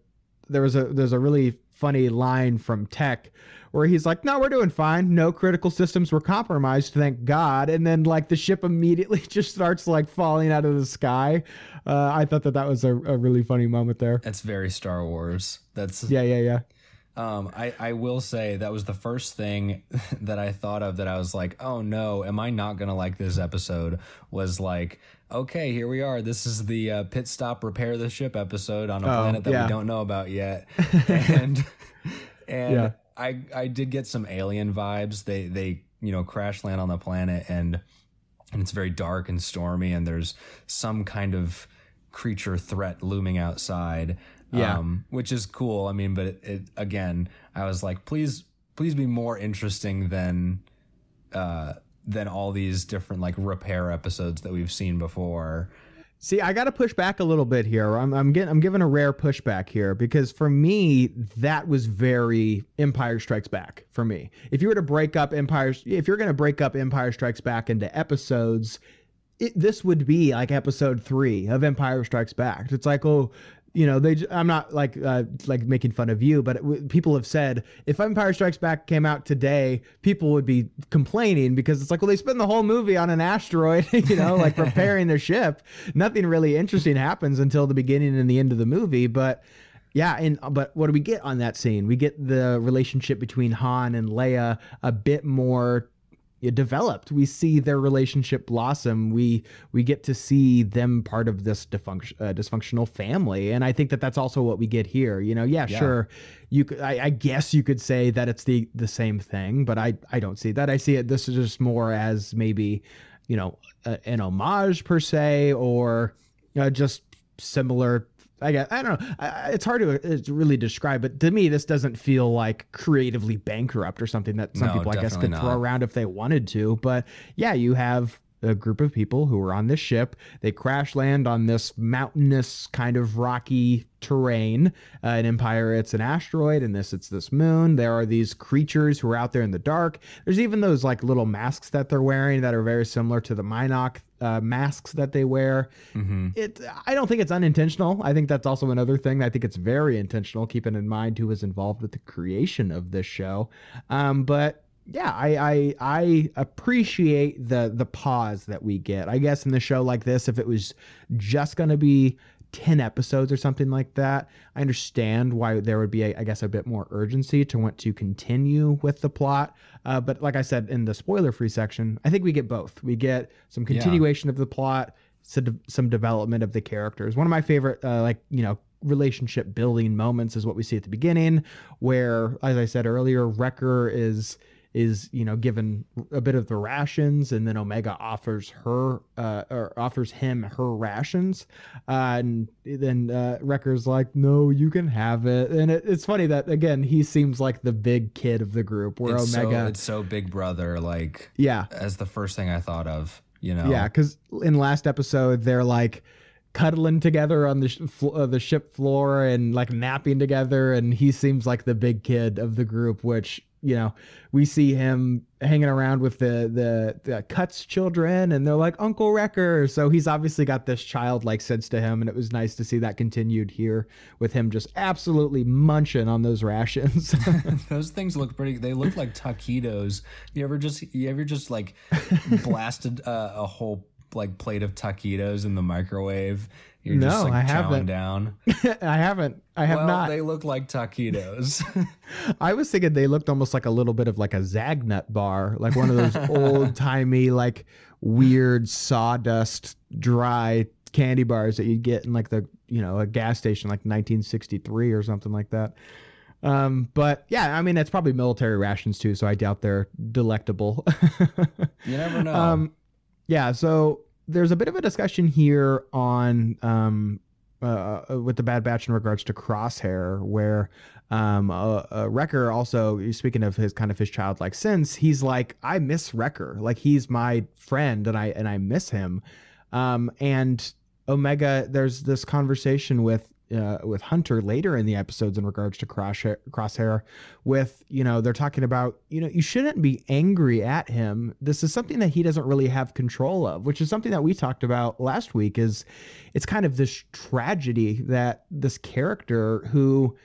there was a there's a really funny line from Tech where he's like, "No, we're doing fine. No critical systems were compromised, thank God." And then like the ship immediately [LAUGHS] just starts like falling out of the sky. Uh, I thought that that was a, a really funny moment there. That's very Star Wars. That's yeah, yeah, yeah. Um, I, I will say that was the first thing [LAUGHS] that I thought of that I was like, oh no, am I not gonna like this episode? Was like, okay, here we are. This is the uh, pit stop repair the ship episode on a oh, planet that yeah. we don't know about yet, [LAUGHS] and and yeah. I I did get some alien vibes. They they you know crash land on the planet and and it's very dark and stormy and there's some kind of creature threat looming outside. Yeah. Um, which is cool. I mean, but it, it, again, I was like, please, please be more interesting than, uh, than all these different like repair episodes that we've seen before. See, I got to push back a little bit here. I'm, I'm getting, I'm giving a rare pushback here because for me, that was very Empire Strikes Back for me. If you were to break up Empire, if you're going to break up Empire Strikes Back into episodes, it, this would be like episode three of Empire Strikes Back. It's like, oh, you know, they. I'm not like uh, like making fun of you, but people have said if Empire Strikes Back came out today, people would be complaining because it's like, well, they spend the whole movie on an asteroid, [LAUGHS] you know, like repairing their ship. Nothing really interesting happens until the beginning and the end of the movie, but. Yeah, and but what do we get on that scene? We get the relationship between Han and Leia a bit more developed. We see their relationship blossom. We we get to see them part of this uh, dysfunctional family, and I think that that's also what we get here. You know, yeah, yeah. sure, you could, I, I, guess you could say that it's the the same thing, but I I don't see that. I see it. This is just more as maybe, you know, a, an homage per se, or uh, just similar I guess I don't know. I, it's hard to, uh, to really describe, but to me, this doesn't feel like creatively bankrupt or something that some no, people, I guess, could not. throw around if they wanted to. But yeah, you have a group of people who are on this ship. They crash land on this mountainous kind of rocky terrain. Uh, in Empire, it's an asteroid. and this, it's this moon. There are these creatures who are out there in the dark. There's even those like little masks that they're wearing that are very similar to the Mynock uh, masks that they wear. Mm-hmm. It, I don't think it's unintentional. I think that's also another thing. I think it's very intentional, keeping in mind who was involved with the creation of this show. Um, but yeah, I, I I appreciate the the pause that we get. I guess in the show like this, if it was just gonna be 10 episodes or something like that, I understand why there would be, a, I guess, a bit more urgency to want to continue with the plot. Uh, but like I said in the spoiler free section, I think we get both. We get some continuation yeah. of the plot, some development of the characters. One of my favorite, uh, like, you know, relationship building moments is what we see at the beginning, where, as I said earlier, Wrecker is is you know given a bit of the rations and then omega offers her uh, or offers him her rations. Uh, and then uh, wrecker's like no you can have it. And it, it's funny that again he seems like the big kid of the group where it's omega so, it's so big brother like yeah. as the first thing i thought of you know? Yeah because in last episode they're like cuddling together on the sh- uh, the ship floor and like napping together and he seems like the big kid of the group which you know, we see him hanging around with the the, the Cut's children, and they're like Uncle Wrecker. So he's obviously got this childlike sense to him, and it was nice to see that continued here with him just absolutely munching on those rations. [LAUGHS] [LAUGHS] those things look pretty. They look like taquitos. You ever just you ever just like [LAUGHS] blasted uh, a whole like plate of taquitos in the microwave you're no, just like I haven't. down. [LAUGHS] I haven't. I have well, not. They look like taquitos. [LAUGHS] I was thinking they looked almost like a little bit of like a Zagnut bar, like one of those [LAUGHS] old timey, like weird sawdust dry candy bars that you'd get in like the you know a gas station like 1963 or something like that. Um, but yeah, I mean that's probably military rations too, so I doubt they're delectable. you never know. Um, yeah, so there's a bit of a discussion here on um, uh, uh, with the Bad Batch in regards to Crosshair, where um, uh, uh, Wrecker also speaking of his kind of his childlike sense, he's like, I miss Wrecker, like he's my friend, and I and I miss him. Um, and Omega, there's this conversation with uh, with Hunter later in the episodes in regards to Crosshair, Crosshair, with you know they're talking about you know you shouldn't be angry at him. This is something that he doesn't really have control of, which is something that we talked about last week. Is it's kind of this tragedy that this character who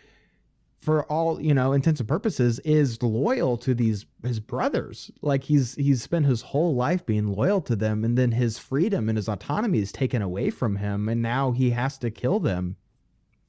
for all you know intents and purposes is loyal to these his brothers like he's he's spent his whole life being loyal to them and then his freedom and his autonomy is taken away from him and now he has to kill them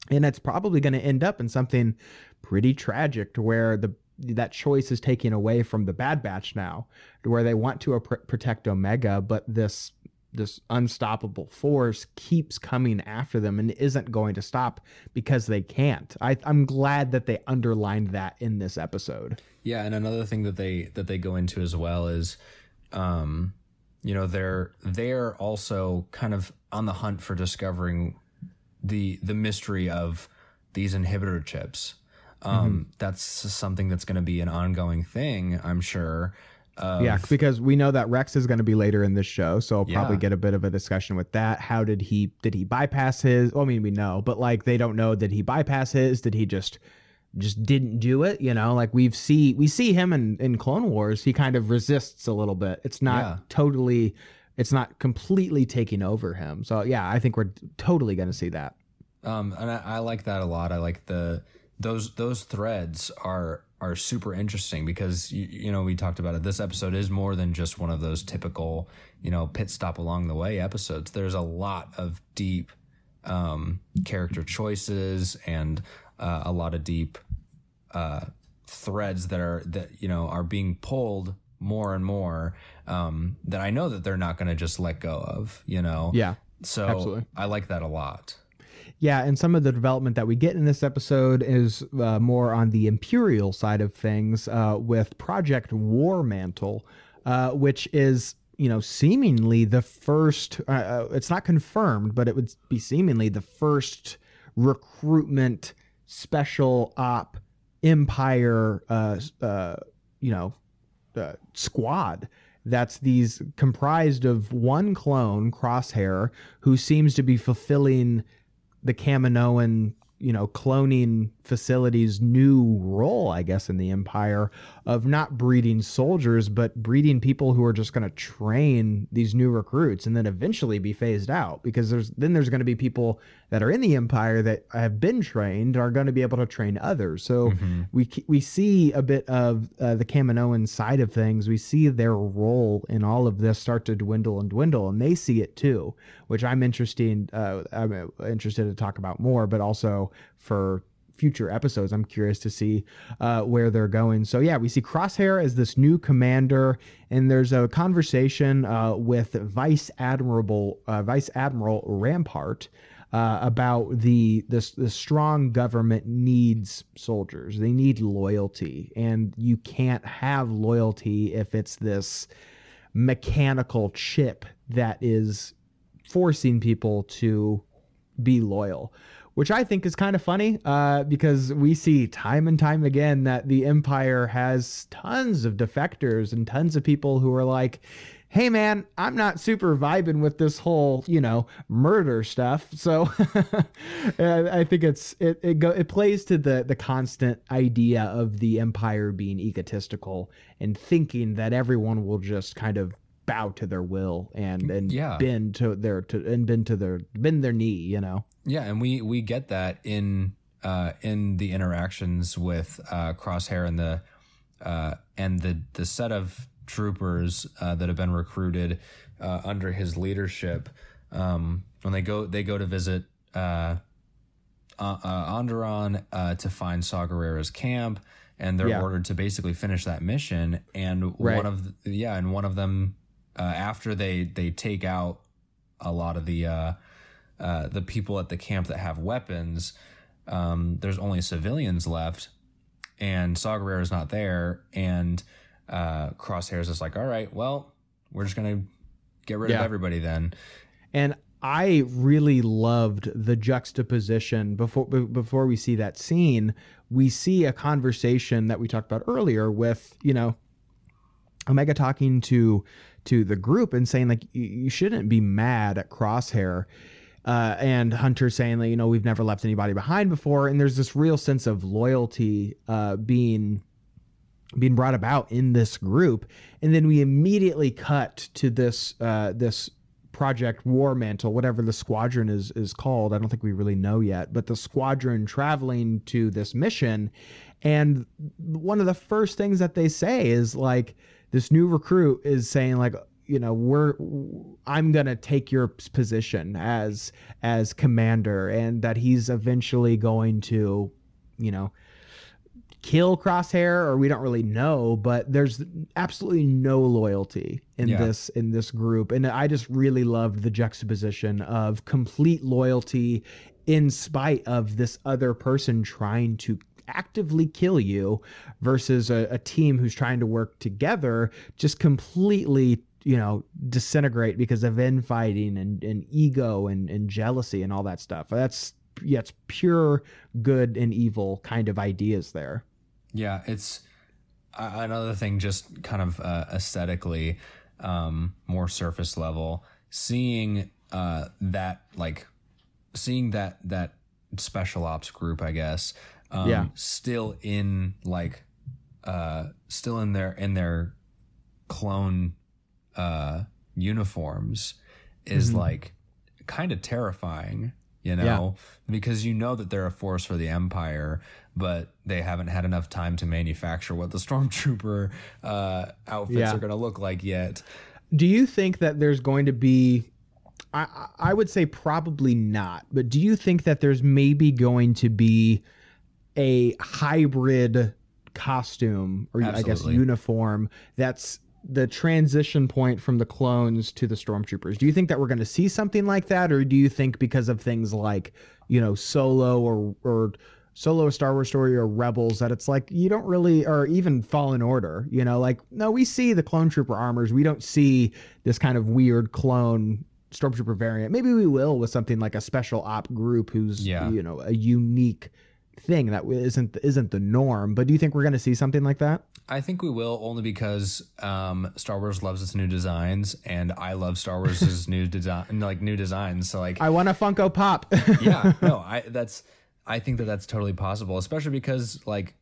and it's probably going to end up in something pretty tragic to where the that choice is taken away from the bad batch now to where they want to protect omega but this this unstoppable force keeps coming after them and isn't going to stop because they can't. I, I'm glad that they underlined that in this episode. Yeah, and another thing that they that they go into as well is, um, you know, they're they're also kind of on the hunt for discovering the the mystery of these inhibitor chips. Um, mm-hmm. That's something that's going to be an ongoing thing, I'm sure. Of, yeah, because we know that Rex is going to be later in this show, so I'll probably yeah. get a bit of a discussion with that. How did he did he bypass his? Well, I mean, we know, but like they don't know. Did he bypass his? Did he just just didn't do it? You know, like we've see we see him in in Clone Wars. He kind of resists a little bit. It's not yeah. totally. It's not completely taking over him. So yeah, I think we're totally going to see that. Um, and I, I like that a lot. I like the those those threads are are super interesting because you, you, know we talked about it this episode is more than just one of those typical you know pit stop along the way episodes there's a lot of deep um, character choices and uh, a lot of deep uh, threads that are that you know are being pulled more and more um, that I know that they're not going to just let go of you know yeah so absolutely. I like that a lot yeah, and some of the development that we get in this episode is uh, more on the Imperial side of things uh, with Project War Mantle, uh, which is you know seemingly the first. Uh, uh, it's not confirmed, but it would be seemingly the first recruitment special op Empire. Uh, you know, Uh, squad that's these comprised of one clone, Crosshair, who seems to be fulfilling the Kaminoan you know, cloning facilities' new role, I guess, in the empire of not breeding soldiers, but breeding people who are just going to train these new recruits and then eventually be phased out. Because there's then there's going to be people that are in the empire that have been trained are going to be able to train others. So mm-hmm. we we see a bit of uh, the Kaminoan side of things. We see their role in all of this start to dwindle and dwindle, and they see it too, which I'm interested. Uh, I'm interested to talk about more, but also for future episodes. I'm curious to see uh, where they're going. So yeah, we see Crosshair as this new commander, and there's a conversation uh, with Vice Admiral uh, Vice Admiral Rampart. Uh, about the the strong government needs soldiers. They need loyalty, and you can't have loyalty if it's this mechanical chip that is forcing people to be loyal which I think is kind of funny uh, because we see time and time again that the Empire has tons of defectors and tons of people who are like, hey man, I'm not super vibing with this whole, you know, murder stuff. [LAUGHS] So I think it's it it go it plays to the the constant idea of the empire being egotistical and thinking that everyone will just kind of bow to their will and and yeah. bend to their to and bend to their bend their knee, you know. Yeah, and we we get that in uh, in the interactions with uh, Crosshair and the uh, and the the set of troopers uh, that have been recruited uh, under his leadership. Um, when they go they go to visit uh, Onderon to find Saw Gerrera's camp, and they're yeah. ordered to basically finish that mission. And right. one of the, yeah, and one of them after they they take out a lot of the uh, the people at the camp that have weapons, um, there's only civilians left, and Saw is not there, and uh, Crosshair is like, all right, well, we're just gonna Get rid Yeah. of everybody then. And I really loved the juxtaposition before be- before we see that scene. We see a conversation that we talked about earlier with you know Omega talking to to the group and saying like you, shouldn't be mad at Crosshair. Uh, and Hunter saying that you know we've never left anybody behind before, and there's this real sense of loyalty uh, being being brought about in this group, and then we immediately cut to this uh, this Project War Mantle, whatever the squadron is is called. I don't think we really know yet, but the squadron traveling to this mission, and one of the first things that they say is like this new recruit is saying like you know we're i'm gonna take your position as as commander and that he's eventually going to you know kill crosshair or we don't really know but there's absolutely no loyalty in Yeah. this in this group and i just really loved the juxtaposition of complete loyalty in spite of this other person trying to actively kill you versus a, a team who's trying to work together just completely you know disintegrate because of infighting and, and ego and, and jealousy and all that stuff that's yeah it's pure good and evil kind of ideas there Yeah, it's uh, another thing, just kind of uh, aesthetically, um, more surface level. Seeing uh, that, like, seeing that that special ops group, I guess, um, Yeah. still in like, uh, still in their in their clone uh, uniforms is Mhm. like kind of terrifying, you know, because you know that they're a force for the Empire, but they haven't had enough time to manufacture what the Stormtrooper uh, outfits Yeah. are going to look like yet. do you think that there's going to be I I would say probably not but do you think that there's maybe going to be a hybrid costume or i guess uniform that's the transition point from the clones to the stormtroopers. Do you think that we're going to see something like that or do you think because of things like you know solo or or solo star wars story or rebels that it's like you don't really or even fallen order you know like no we see the clone trooper armors. We don't see this kind of weird clone stormtrooper variant. Maybe we will with something like a special op group who's Yeah. you know a unique thing that isn't isn't the norm but do you think we're going to see something like that I think we will only because um, Star Wars loves its new designs, and I love Star Wars' [LAUGHS] new design, like new designs. So like, i want a funko pop [LAUGHS] yeah, no, [LAUGHS] I that's I think that that's totally possible, especially because like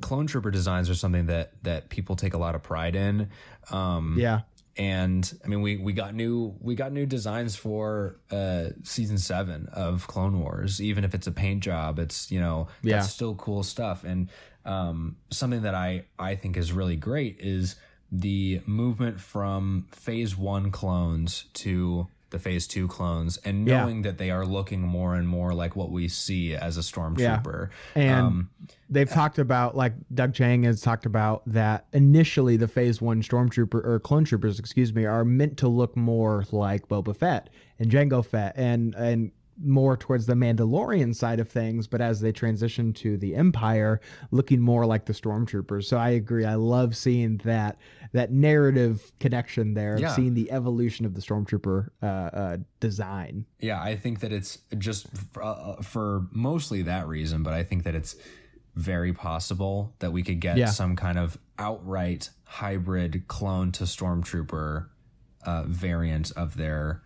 clone trooper designs are something that that people take a lot of pride in. Um, yeah and I mean we we got new we got new designs for uh season 7 of Clone Wars even if it's a paint job it's you know Yeah. that's still cool stuff and um something that I I think is really great is the movement from phase 1 clones to the phase 2 clones and Yeah. knowing that they are looking more and more like what we see as a stormtrooper And Um, they've talked about like Doug Chiang has talked about that initially the phase one stormtrooper or clone troopers, excuse me, are meant to look more like Boba Fett and Jango Fett and and more towards the Mandalorian side of things, but as they transition to the Empire, looking more like the stormtroopers. So I agree. I love seeing that that narrative connection there, Yeah. seeing the evolution of the stormtrooper uh, uh, design. Yeah, I think that it's just f- uh, for mostly that reason, but I think that it's very possible that we could get Yeah. some kind of outright hybrid clone to stormtrooper uh, variant of their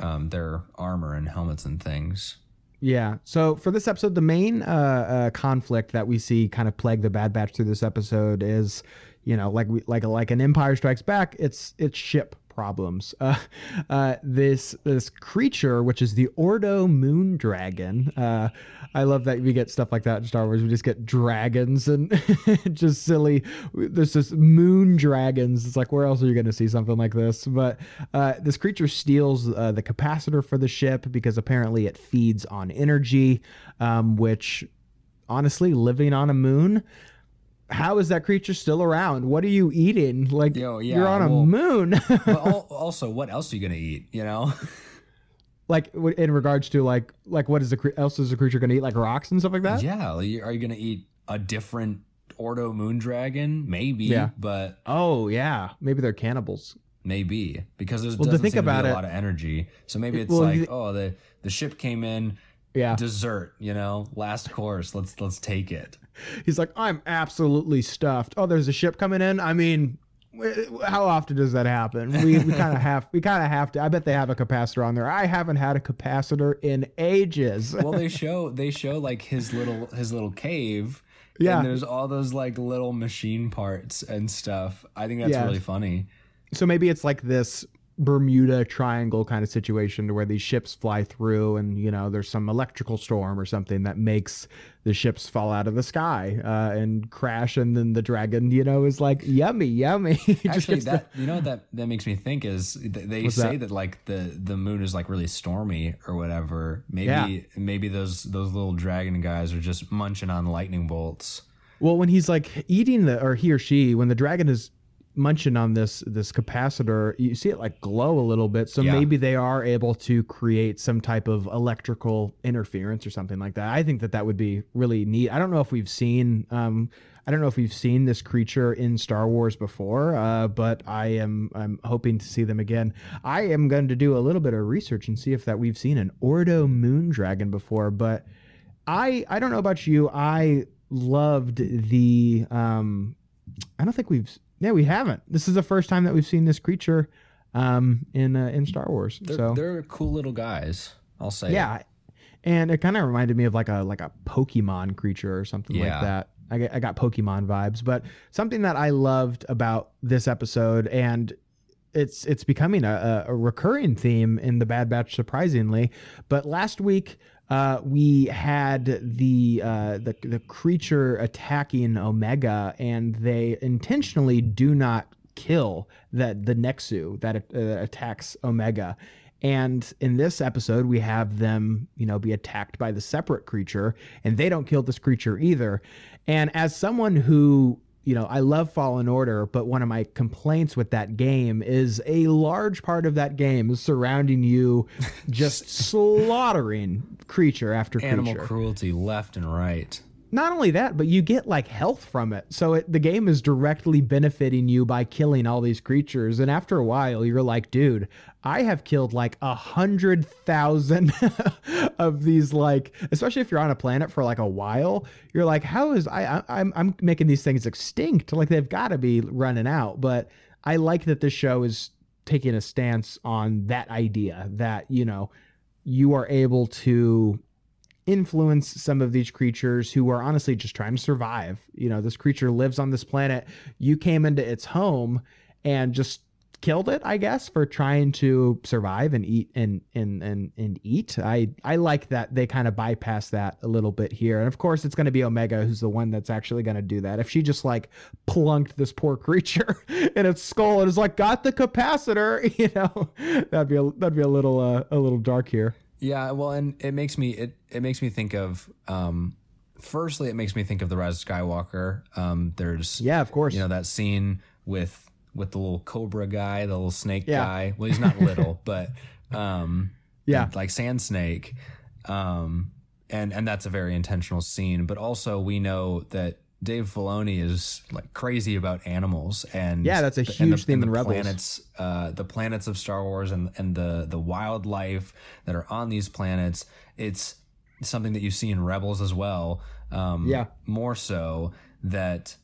um, their armor and helmets and things. Yeah. So for this episode, the main uh, uh, conflict that we see kind of plague the Bad Batch through this episode is, you know, like we like like an Empire Strikes Back. It's it's ship problems. [LAUGHS] Uh, uh, this this creature, which is the Ordo Moon Dragon. Uh, I love that we get stuff like that in Star Wars. We just get dragons and [LAUGHS] just silly. There's this moon dragons. It's like where else are you going to see something like this? But uh, this creature steals uh, the capacitor for the ship because apparently it feeds on energy, um, which honestly, living on a moon. How is that creature still around? What are you eating? Like Yo, yeah, you're on a moon. [LAUGHS] But also, what else are you gonna eat? You know? like in regards to like like what is the else is the creature going to eat? Like rocks and stuff like that? yeah. Are you gonna eat a different Ordo moon dragon? Maybe. Yeah. But Oh yeah, maybe they're cannibals. maybe because there's Well, to doesn't think seem to about a lot of energy. So maybe it's Well, like, oh, the the ship came in, Yeah. dessert, you know, last course. Let's let's take it. He's like, I'm absolutely stuffed. Oh, there's a ship coming in. I mean, how often does that happen? We, we kind of [LAUGHS] have we kind of have to. I bet they have a capacitor on there. I haven't had a capacitor in ages. Well, they [LAUGHS] show they show like his little his little cave. Yeah. And there's all those like little machine parts and stuff. I think that's Yes. really funny. so maybe it's like this Bermuda Triangle kind of situation to where these ships fly through, and you know, there's some electrical storm or something that makes the ships fall out of the sky uh, and crash, and then the dragon, you know, is like yummy, yummy. [LAUGHS] Just Actually, the- that you know what that that makes me think is th- they What's say that? that? like the the moon is like really stormy or whatever. Maybe Yeah. maybe those those little dragon guys are just munching on lightning bolts. Well, when he's like eating the, or he or she, when the dragon is munching on this this capacitor, you see it like glow a little bit. So Yeah. maybe they are able to create some type of electrical interference or something like that. I think that that would be really neat. I don't know if we've seen, um, I don't know if we've seen this creature in Star Wars before, uh, but I am I'm hoping to see them again. I am going to do a little bit of research and see if that we've seen an Ordo moon dragon before, but. I I don't know about you. I loved the um I don't think we've yeah, we haven't. This is the first time that we've seen this creature um in uh, in Star Wars. They're, so they're cool little guys. I'll say. yeah. And it kind of reminded me of like a like a Pokemon creature or something like that. I get, I got Pokemon vibes, but something that I loved about this episode and it's it's becoming a, a recurring theme in the Bad Batch, surprisingly. But last week, uh, we had the uh, the the creature attacking Omega, and they intentionally do not kill that the Nexu that uh, attacks Omega. And in this episode, we have them, you know, be attacked by the separate creature, and they don't kill this creature either. And as someone who you know, I love Fallen Order, but one of my complaints with that game is a large part of that game is surrounding you [LAUGHS] just slaughtering creature after Animal creature. cruelty left and right. Not only that, but you get like health from it. So it, the game is directly benefiting you by killing all these creatures. And after a while, you're like, dude, I have killed like a hundred thousand [LAUGHS] of these. Like, especially if you're on a planet for like a while, you're like, how is I? I'm I'm making these things extinct. Like they've got to be running out. But I like that this show is taking a stance on that idea that you know you are able to influence some of these creatures who are honestly just trying to survive. You know, this creature lives on this planet. You came into its home and just killed it, I guess, for trying to survive and eat and and and and eat. I I like that they kind of bypass that a little bit here. And of course, it's going to be Omega who's the one that's actually going to do that. If she just like plunked this poor [LAUGHS] creature in its skull and is like got the capacitor, [LAUGHS] you know, that'd be a, that'd be a little uh, a little dark here. Yeah, well, and it makes me it it makes me think of um firstly it makes me think of the Rise of Skywalker. Um there's Yeah, of course. you know that scene with with the little cobra guy, the little snake Yeah. guy. Well, he's not little, [LAUGHS] but um Yeah. like sand snake. Um and and that's a very intentional scene, but also we know that Dave Filoni is like crazy about animals and Yeah, that's a the- and huge theme and in Rebels. planets uh, the planets of Star Wars and and the the wildlife that are on these planets. It's something that you see in Rebels as well. Um, Yeah. more so that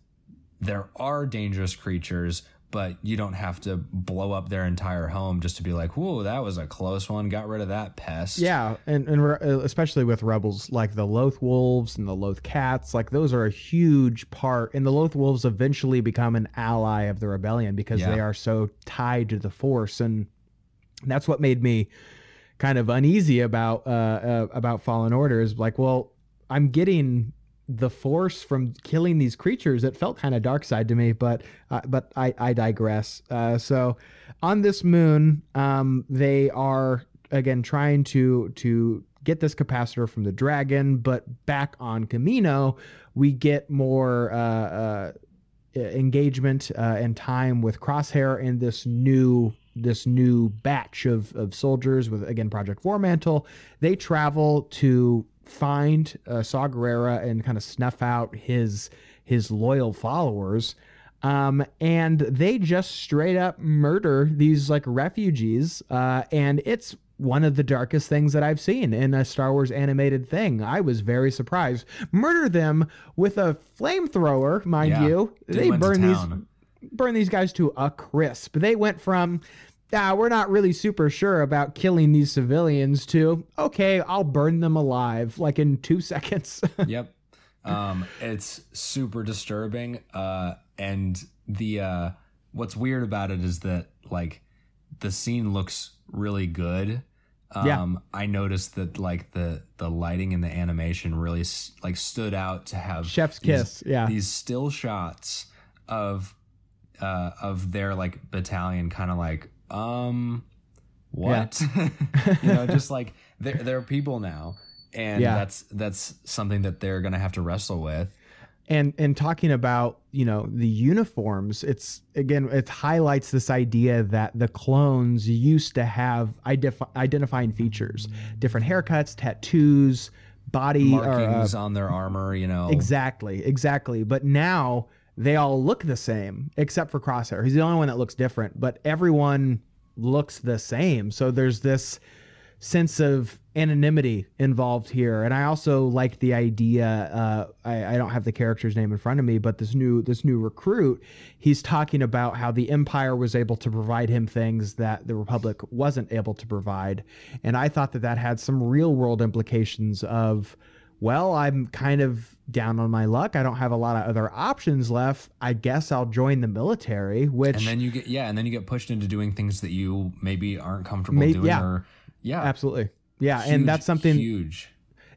there are dangerous creatures, but you don't have to blow up their entire home just to be like, "Whoa, that was a close one. Got rid of that pest." Yeah, and and re- uh, especially with rebels like the Loth wolves and the Loth cats, like those are a huge part. And the Loth wolves eventually become an ally of the rebellion because Yeah. they are so tied to the Force, and that's what made me kind of uneasy about uh, uh about Fallen Order. Is like, well, I'm getting the force from killing these creatures it felt kind of dark side to me but uh, but i i digress. Uh so on this moon um they are again trying to to get this capacitor from the dragon but back on camino we get more uh uh engagement uh, and time with crosshair and this new this new batch of, of soldiers with again project War-Mantle. They travel to find uh, saw Gerrera and kind of snuff out his his loyal followers Um, and they just straight up murder these like refugees. Uh, and it's one of the darkest things that I've seen in a Star Wars animated thing. I was very surprised. Murder them with a flamethrower, mind Yeah. you. They They went to burn these burn these guys to a crisp. They went from ah, we're not really super sure about killing these civilians to okay, I'll burn them alive like in 2 [LAUGHS] seconds. yep. Um, it's super disturbing. Uh, and the uh, what's weird about it is that like the scene looks really good. Um, Yeah. I noticed that like the the lighting and the animation really s- like stood out to have Chef's these- kiss. Yeah. these still shots of uh of their like battalion kind of like um what? [LAUGHS] You know just like they're they're people now and Yeah. that's that's something that they're gonna have to wrestle with. And and talking about you know the uniforms it's again it highlights this idea that the clones used to have idef- identifying features. Different haircuts tattoos body or, uh, markings on their armor you know. Exactly exactly. But now they all look the same except for crosshair. He's the only one that looks different but everyone looks the same. So there's this sense of anonymity involved here. And i also like the idea uh, I, I don't have the character's name in front of me but this new this new recruit he's talking about how the empire was able to provide him things that the republic wasn't able to provide. And i thought that that had some real world implications of well i'm kind of down on my luck. I don't have a lot of other options left. I guess i'll join the military which and then you get yeah and then you get pushed into doing things that you maybe aren't comfortable doing yeah. or yeah. Absolutely. Yeah huge, and that's something huge.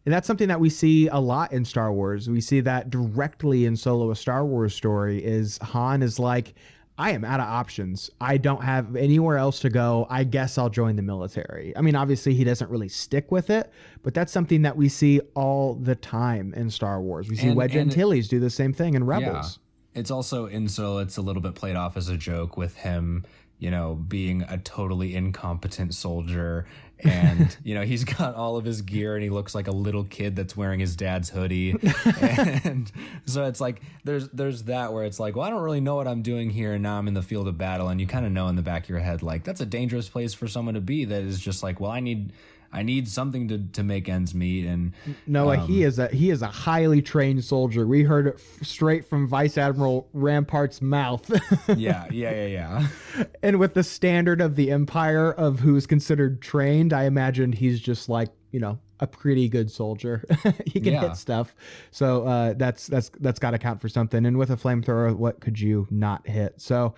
And that's something that we see a lot in Star Wars. We see that directly in Solo a Star Wars story is Han is like, I am out of options. I don't have anywhere else to go. I guess I'll join the military. I mean, obviously he doesn't really stick with it, but that's something that we see all the time in Star Wars. We see And- Wedge and- Antilles do the same thing in Rebels. Yeah. It's also in so it's a little bit played off as a joke with him, you know, being a totally incompetent soldier. And, [LAUGHS] you know, he's got all of his gear and he looks like a little kid that's wearing his dad's hoodie. [LAUGHS] and so it's like there's there's that where it's like, well, I don't really know what I'm doing here and now I'm in the field of battle and you kind of know in the back of your head like that's a dangerous place for someone to be that is just like, well, I need I need something to to make ends meet and Noah, Um, he is a he is a highly trained soldier. We heard it f- straight from Vice Admiral Rampart's mouth. [LAUGHS] yeah, yeah, yeah, yeah. [LAUGHS] and with the standard of the empire of who is considered trained, I imagined he's just like you know a pretty good soldier. [LAUGHS] he can Yeah. hit stuff, so uh, that's that's that's got to count for something. And with a flamethrower, what could you not hit? So,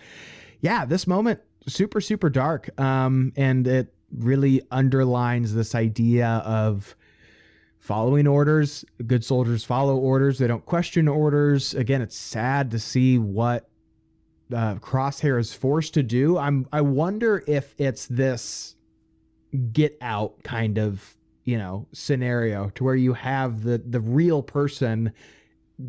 yeah, this moment super super dark, um, and it really underlines this idea of following orders. Good soldiers follow orders. They don't question orders. Again, it's sad to see what uh, Crosshair is forced to do. I'm. I wonder if it's this get out kind of you know scenario to where you have the the real person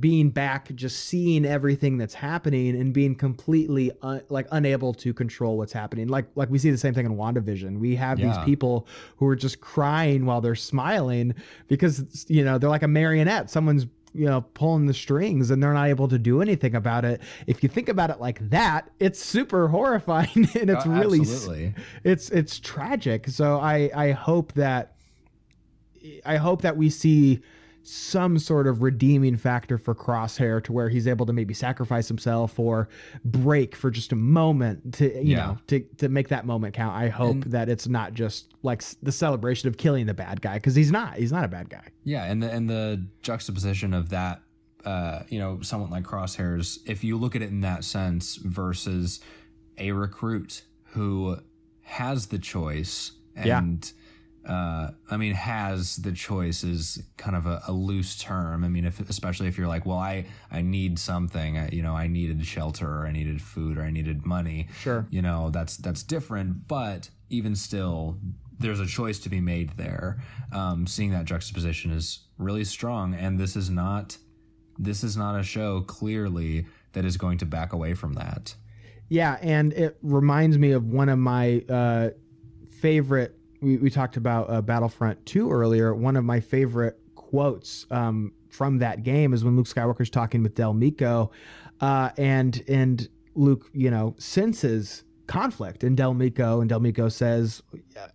being back just seeing everything that's happening and being completely un, like unable to control what's happening. Like like we see the same thing in WandaVision. We have these people who are just crying while they're smiling because you know they're like a marionette. Someone's you know pulling the strings and they're not able to do anything about it. If you think about it like that it's super [LAUGHS] horrifying and it's Uh, really absolutely. it's it's tragic. So i i hope that i hope that we see some sort of redeeming factor for crosshair to where he's able to maybe sacrifice himself or break for just a moment to you Yeah. know to to make that moment count i hope And- that it's not just like the celebration of killing the bad guy because he's not he's not a bad guy Yeah, and the and the juxtaposition of that, uh, you know, someone like Crosshairs, if you look at it in that sense, versus a recruit who has the choice, Yeah. Uh, I mean, has the choice is kind of a, a loose term. I mean, if especially if you're like, well, I I need something, I, you know, I needed shelter, or I needed food, or I needed money. Sure. you know, that's that's different, but even still, there's a choice to be made there. Um, seeing that juxtaposition is really strong, and this is not this is not a show clearly that is going to back away from that. Yeah, and it reminds me of one of my uh, favorite. We, we talked about uh, Battlefront 2 earlier. One of my favorite quotes um, from that game is when Luke Skywalker's talking with Del Meeko, uh, and and Luke, you know, senses conflict in Del Meeko, and Del Meeko says,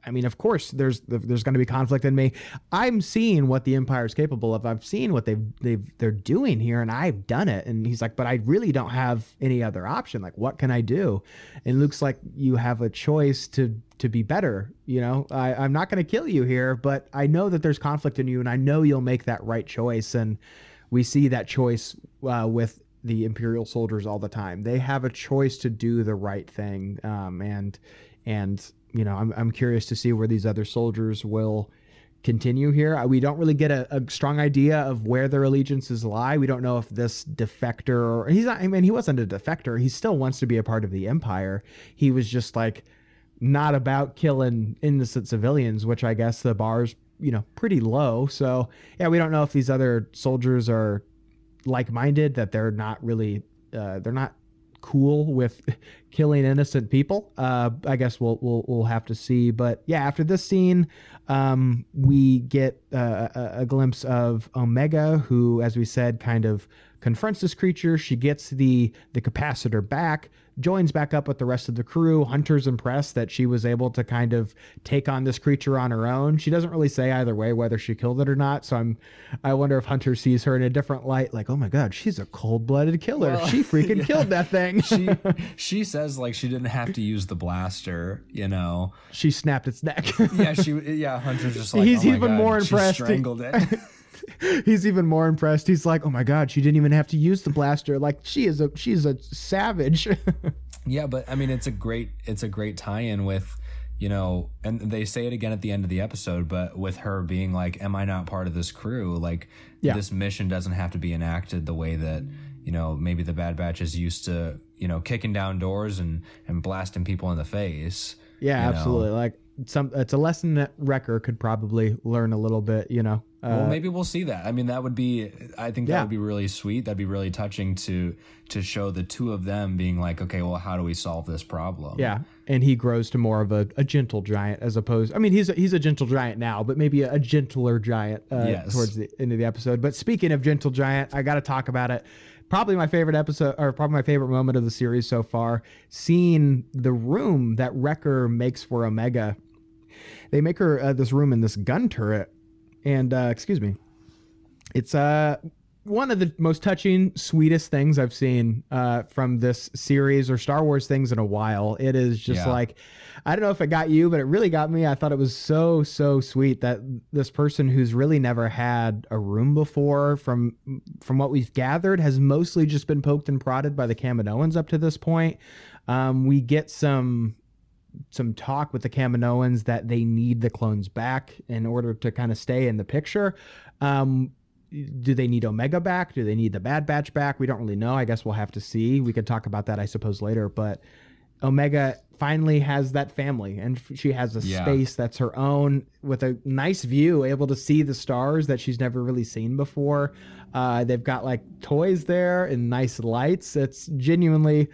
"I mean, of course, there's there's going to be conflict in me. I'm seeing what the Empire is capable of. I've seen what they've they've they're doing here, and I've done it." And he's like, "But I really don't have any other option. Like, what can I do?" And Luke's like, "You have a choice to." To be better, you know, I, I'm not going to kill you here, but I know that there's conflict in you, and I know you'll make that right choice. And we see that choice uh, with the imperial soldiers all the time. They have a choice to do the right thing, um, and and you know I'm I'm curious to see where these other soldiers will continue here. Uh, we don't really get a, a, strong idea of where their allegiances lie. We don't know if this defector or he's not. I mean, he wasn't a defector. He still wants to be a part of the empire. He was just like not about killing innocent civilians, which I guess the bar's you know pretty low. So yeah, we don't know if these other soldiers are like-minded that they're not really uh, they're not cool with [LAUGHS] killing innocent people. Uh, I guess we'll, we'll we'll have to see. But yeah, after this scene, um, we get uh, a, a, glimpse of Omega, who, as we said, kind of confronts this creature. She gets the the capacitor back joins back up with the rest of the crew. Hunter's impressed that she was able to kind of take on this creature on her own. She doesn't really say either way whether she killed it or not. So I'm, I wonder if Hunter sees her in a different light, like, oh my god, she's a cold-blooded killer. Well, she freaking [LAUGHS] yeah. killed that thing. she [LAUGHS] she says like she didn't have to use the blaster. You know, she snapped its neck. yeah, she [LAUGHS] yeah. Hunter's just like he's oh even god, more impressed. strangled it. [LAUGHS] he's even more impressed. He's like, "Oh my god, she didn't even have to use the blaster. Like she is a she's a savage." [LAUGHS] yeah, but I mean, it's a great it's a great tie-in with you know, and they say it again at the end of the episode, but with her being like, "Am I not part of this crew?" Like, yeah. this mission doesn't have to be enacted the way that you know maybe the Bad Batch is used to, you know, kicking down doors and and blasting people in the face. Yeah, absolutely. Know? Like some, it's a lesson that Wrecker could probably learn a little bit. You know, well, uh, maybe we'll see that. I mean, that would be. I think that yeah. would be really sweet. That'd be really touching to to show the two of them being like, okay, well, how do we solve this problem? Yeah, and he grows to more of a, a gentle giant as opposed. I mean, he's a, he's a gentle giant now, but maybe a, a gentler giant uh, yes. towards the end of the episode. But speaking of gentle giant, I got to talk about it. Probably my favorite episode, or probably my favorite moment of the series so far. Seeing the room that Wrecker makes for Omega. They make her uh, this room in this gun turret and uh, excuse me, it's uh one of the most touching, sweetest things I've seen uh, from this series or Star Wars things in a while. It is just yeah. like, I don't know if it got you, but it really got me. I thought it was so, so sweet that this person who's really never had a room before, from from what we've gathered, has mostly just been poked and prodded by the Kaminoans up to this point. Um, we get some some talk with the Kaminoans that they need the clones back in order to kind of stay in the picture. Um, do they need Omega back? Do they need the Bad Batch back? We don't really know. I guess we'll have to see. We could talk about that, I suppose, later. But Omega finally has that family, and she has a yeah. space that's her own with a nice view, able to see the stars that she's never really seen before. Uh, they've got like toys there and nice lights. It's genuinely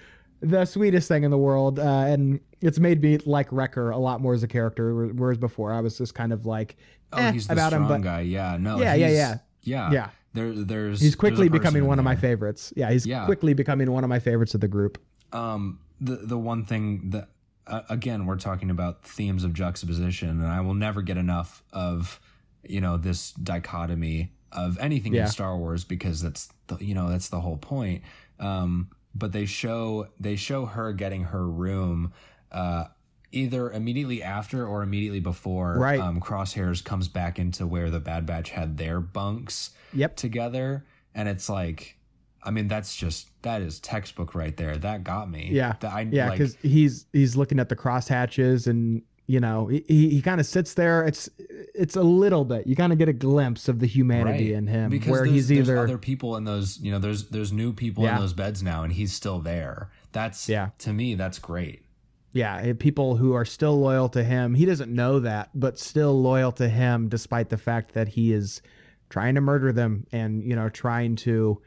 the sweetest thing in the world, uh, and it's made me like Wrecker a lot more as a character. Whereas before, I was just kind of like, oh, eh, he's the about strong him, but guy. Yeah, no, yeah, yeah, yeah, yeah, yeah. There, there's he's quickly there's becoming one there. of my favorites. Yeah, he's yeah. quickly becoming one of my favorites of the group. Um, the the one thing that uh, again we're talking about themes of juxtaposition, and I will never get enough of you know this dichotomy of anything yeah. in Star Wars because that's the, you know that's the whole point. Um, but they show they show her getting her room uh, either immediately after or immediately before right. um, crosshairs comes back into where the bad batch had their bunks yep. together and it's like i mean that's just that is textbook right there that got me yeah that I, yeah because like, he's he's looking at the cross hatches and you know he, he kind of sits there. It's it's a little bit you kind of get a glimpse of the humanity right. in him because where he's either other people in those you know there's there's new people yeah. in those beds now and he's still there. That's yeah. to me that's great. Yeah eh, people who are still loyal to him he doesn't know that but still loyal to him despite the fact that he is trying to murder them and you know trying to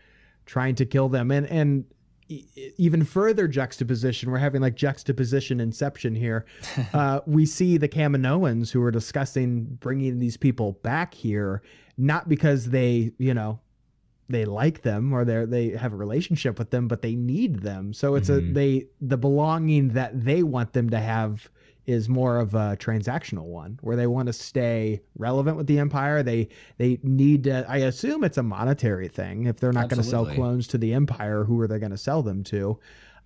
trying to kill them. And and even further juxtaposition we're having like juxtaposition inception here [LAUGHS] uh, we see the kaminoans who are discussing bringing these people back here not because they you know they like them or they they have a relationship with them, but they need them. So it's Mhm. a they the belonging that they want them to have is more of a transactional one where they want to stay relevant with the empire. They they need to. I assume it's a monetary thing. If they're not going to sell clones to the empire, who are they going to sell them to?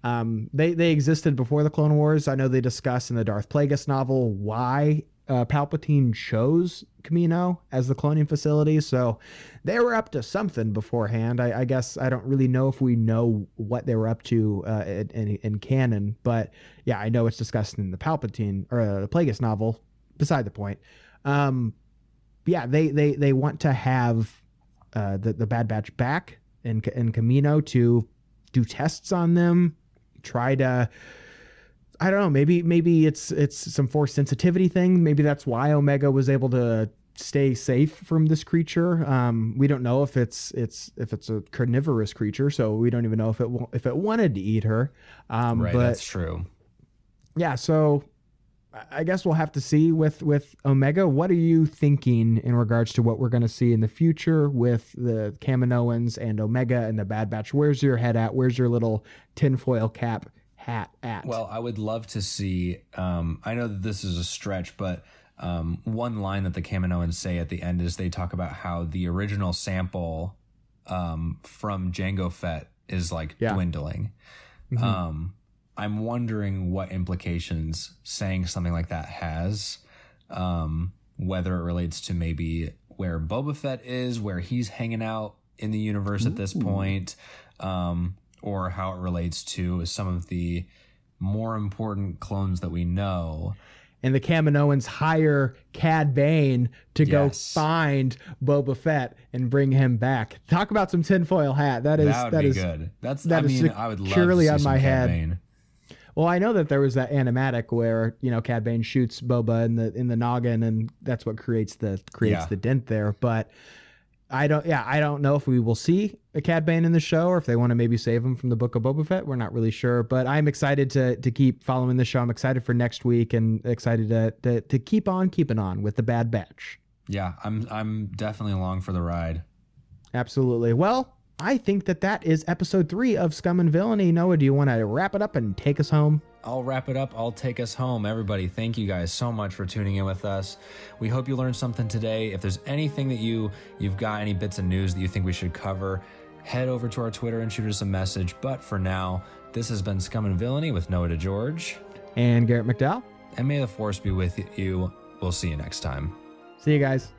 Um, they they existed before the Clone Wars. I know they discuss in the Darth Plagueis novel why uh, Palpatine chose Camino as the cloning facility. So they were up to something beforehand. I, I guess I don't really know if we know what they were up to uh, in, in, canon, but yeah, I know it's discussed in the Palpatine or uh, the Plagueis novel. Beside the point. Um, yeah, they they they want to have uh, the the Bad Batch back in in Camino to do tests on them, try to. I don't know. Maybe maybe it's it's some force sensitivity thing. Maybe that's why Omega was able to stay safe from this creature. Um, we don't know if it's it's if it's a carnivorous creature, so we don't even know if it if it wanted to eat her. Um, right, but that's true. yeah, so I- I guess we'll have to see with with Omega. What are you thinking in regards to what we're going to see in the future with the Kaminoans and Omega and the Bad Batch? Where's your head at? Where's your little tinfoil cap hat at? Well, I would love to see. Um, I know that this is a stretch, but um, one line that the Kaminoans say at the end is they talk about how the original sample um, from Jango Fett is like Yeah. dwindling. Mhm. Um, I'm wondering what implications saying something like that has. Um, whether it relates to maybe where Boba Fett is, where he's hanging out in the universe at this point, um, or how it relates to some of the more important clones that we know. and the Kaminoans hire Cad Bane to go find Boba Fett and bring him back. Talk about some tinfoil hat. That is that that be is good. That's that I is mean, I would love to see on my Cad head. Bane. Well, I know that there was that animatic where you know Cad Bane shoots Boba in the in the noggin, and that's what creates the creates Yeah. the dent there. But I don't, yeah, I don't know if we will see a Cad Bane in the show, or if they want to maybe save him from the Book of Boba Fett. We're not really sure, but I'm excited to to keep following the show. I'm excited for next week, and excited to to, to keep on keeping on with the Bad Batch. Yeah, I'm I'm definitely along for the ride. Absolutely. Well, I think that that is episode three of Scum and Villainy. Noah, do you want to wrap it up and take us home? I'll wrap it up. I'll take us home. Everybody, thank you guys so much for tuning in with us. We hope you learned something today. If there's anything that you you've got any bits of news that you think we should cover, head over to our Twitter and shoot us a message. But for now, this has been Scum and Villainy with Noah DeGeorge. And Garrett McDowell. And may the force be with you. We'll see you next time. See you guys.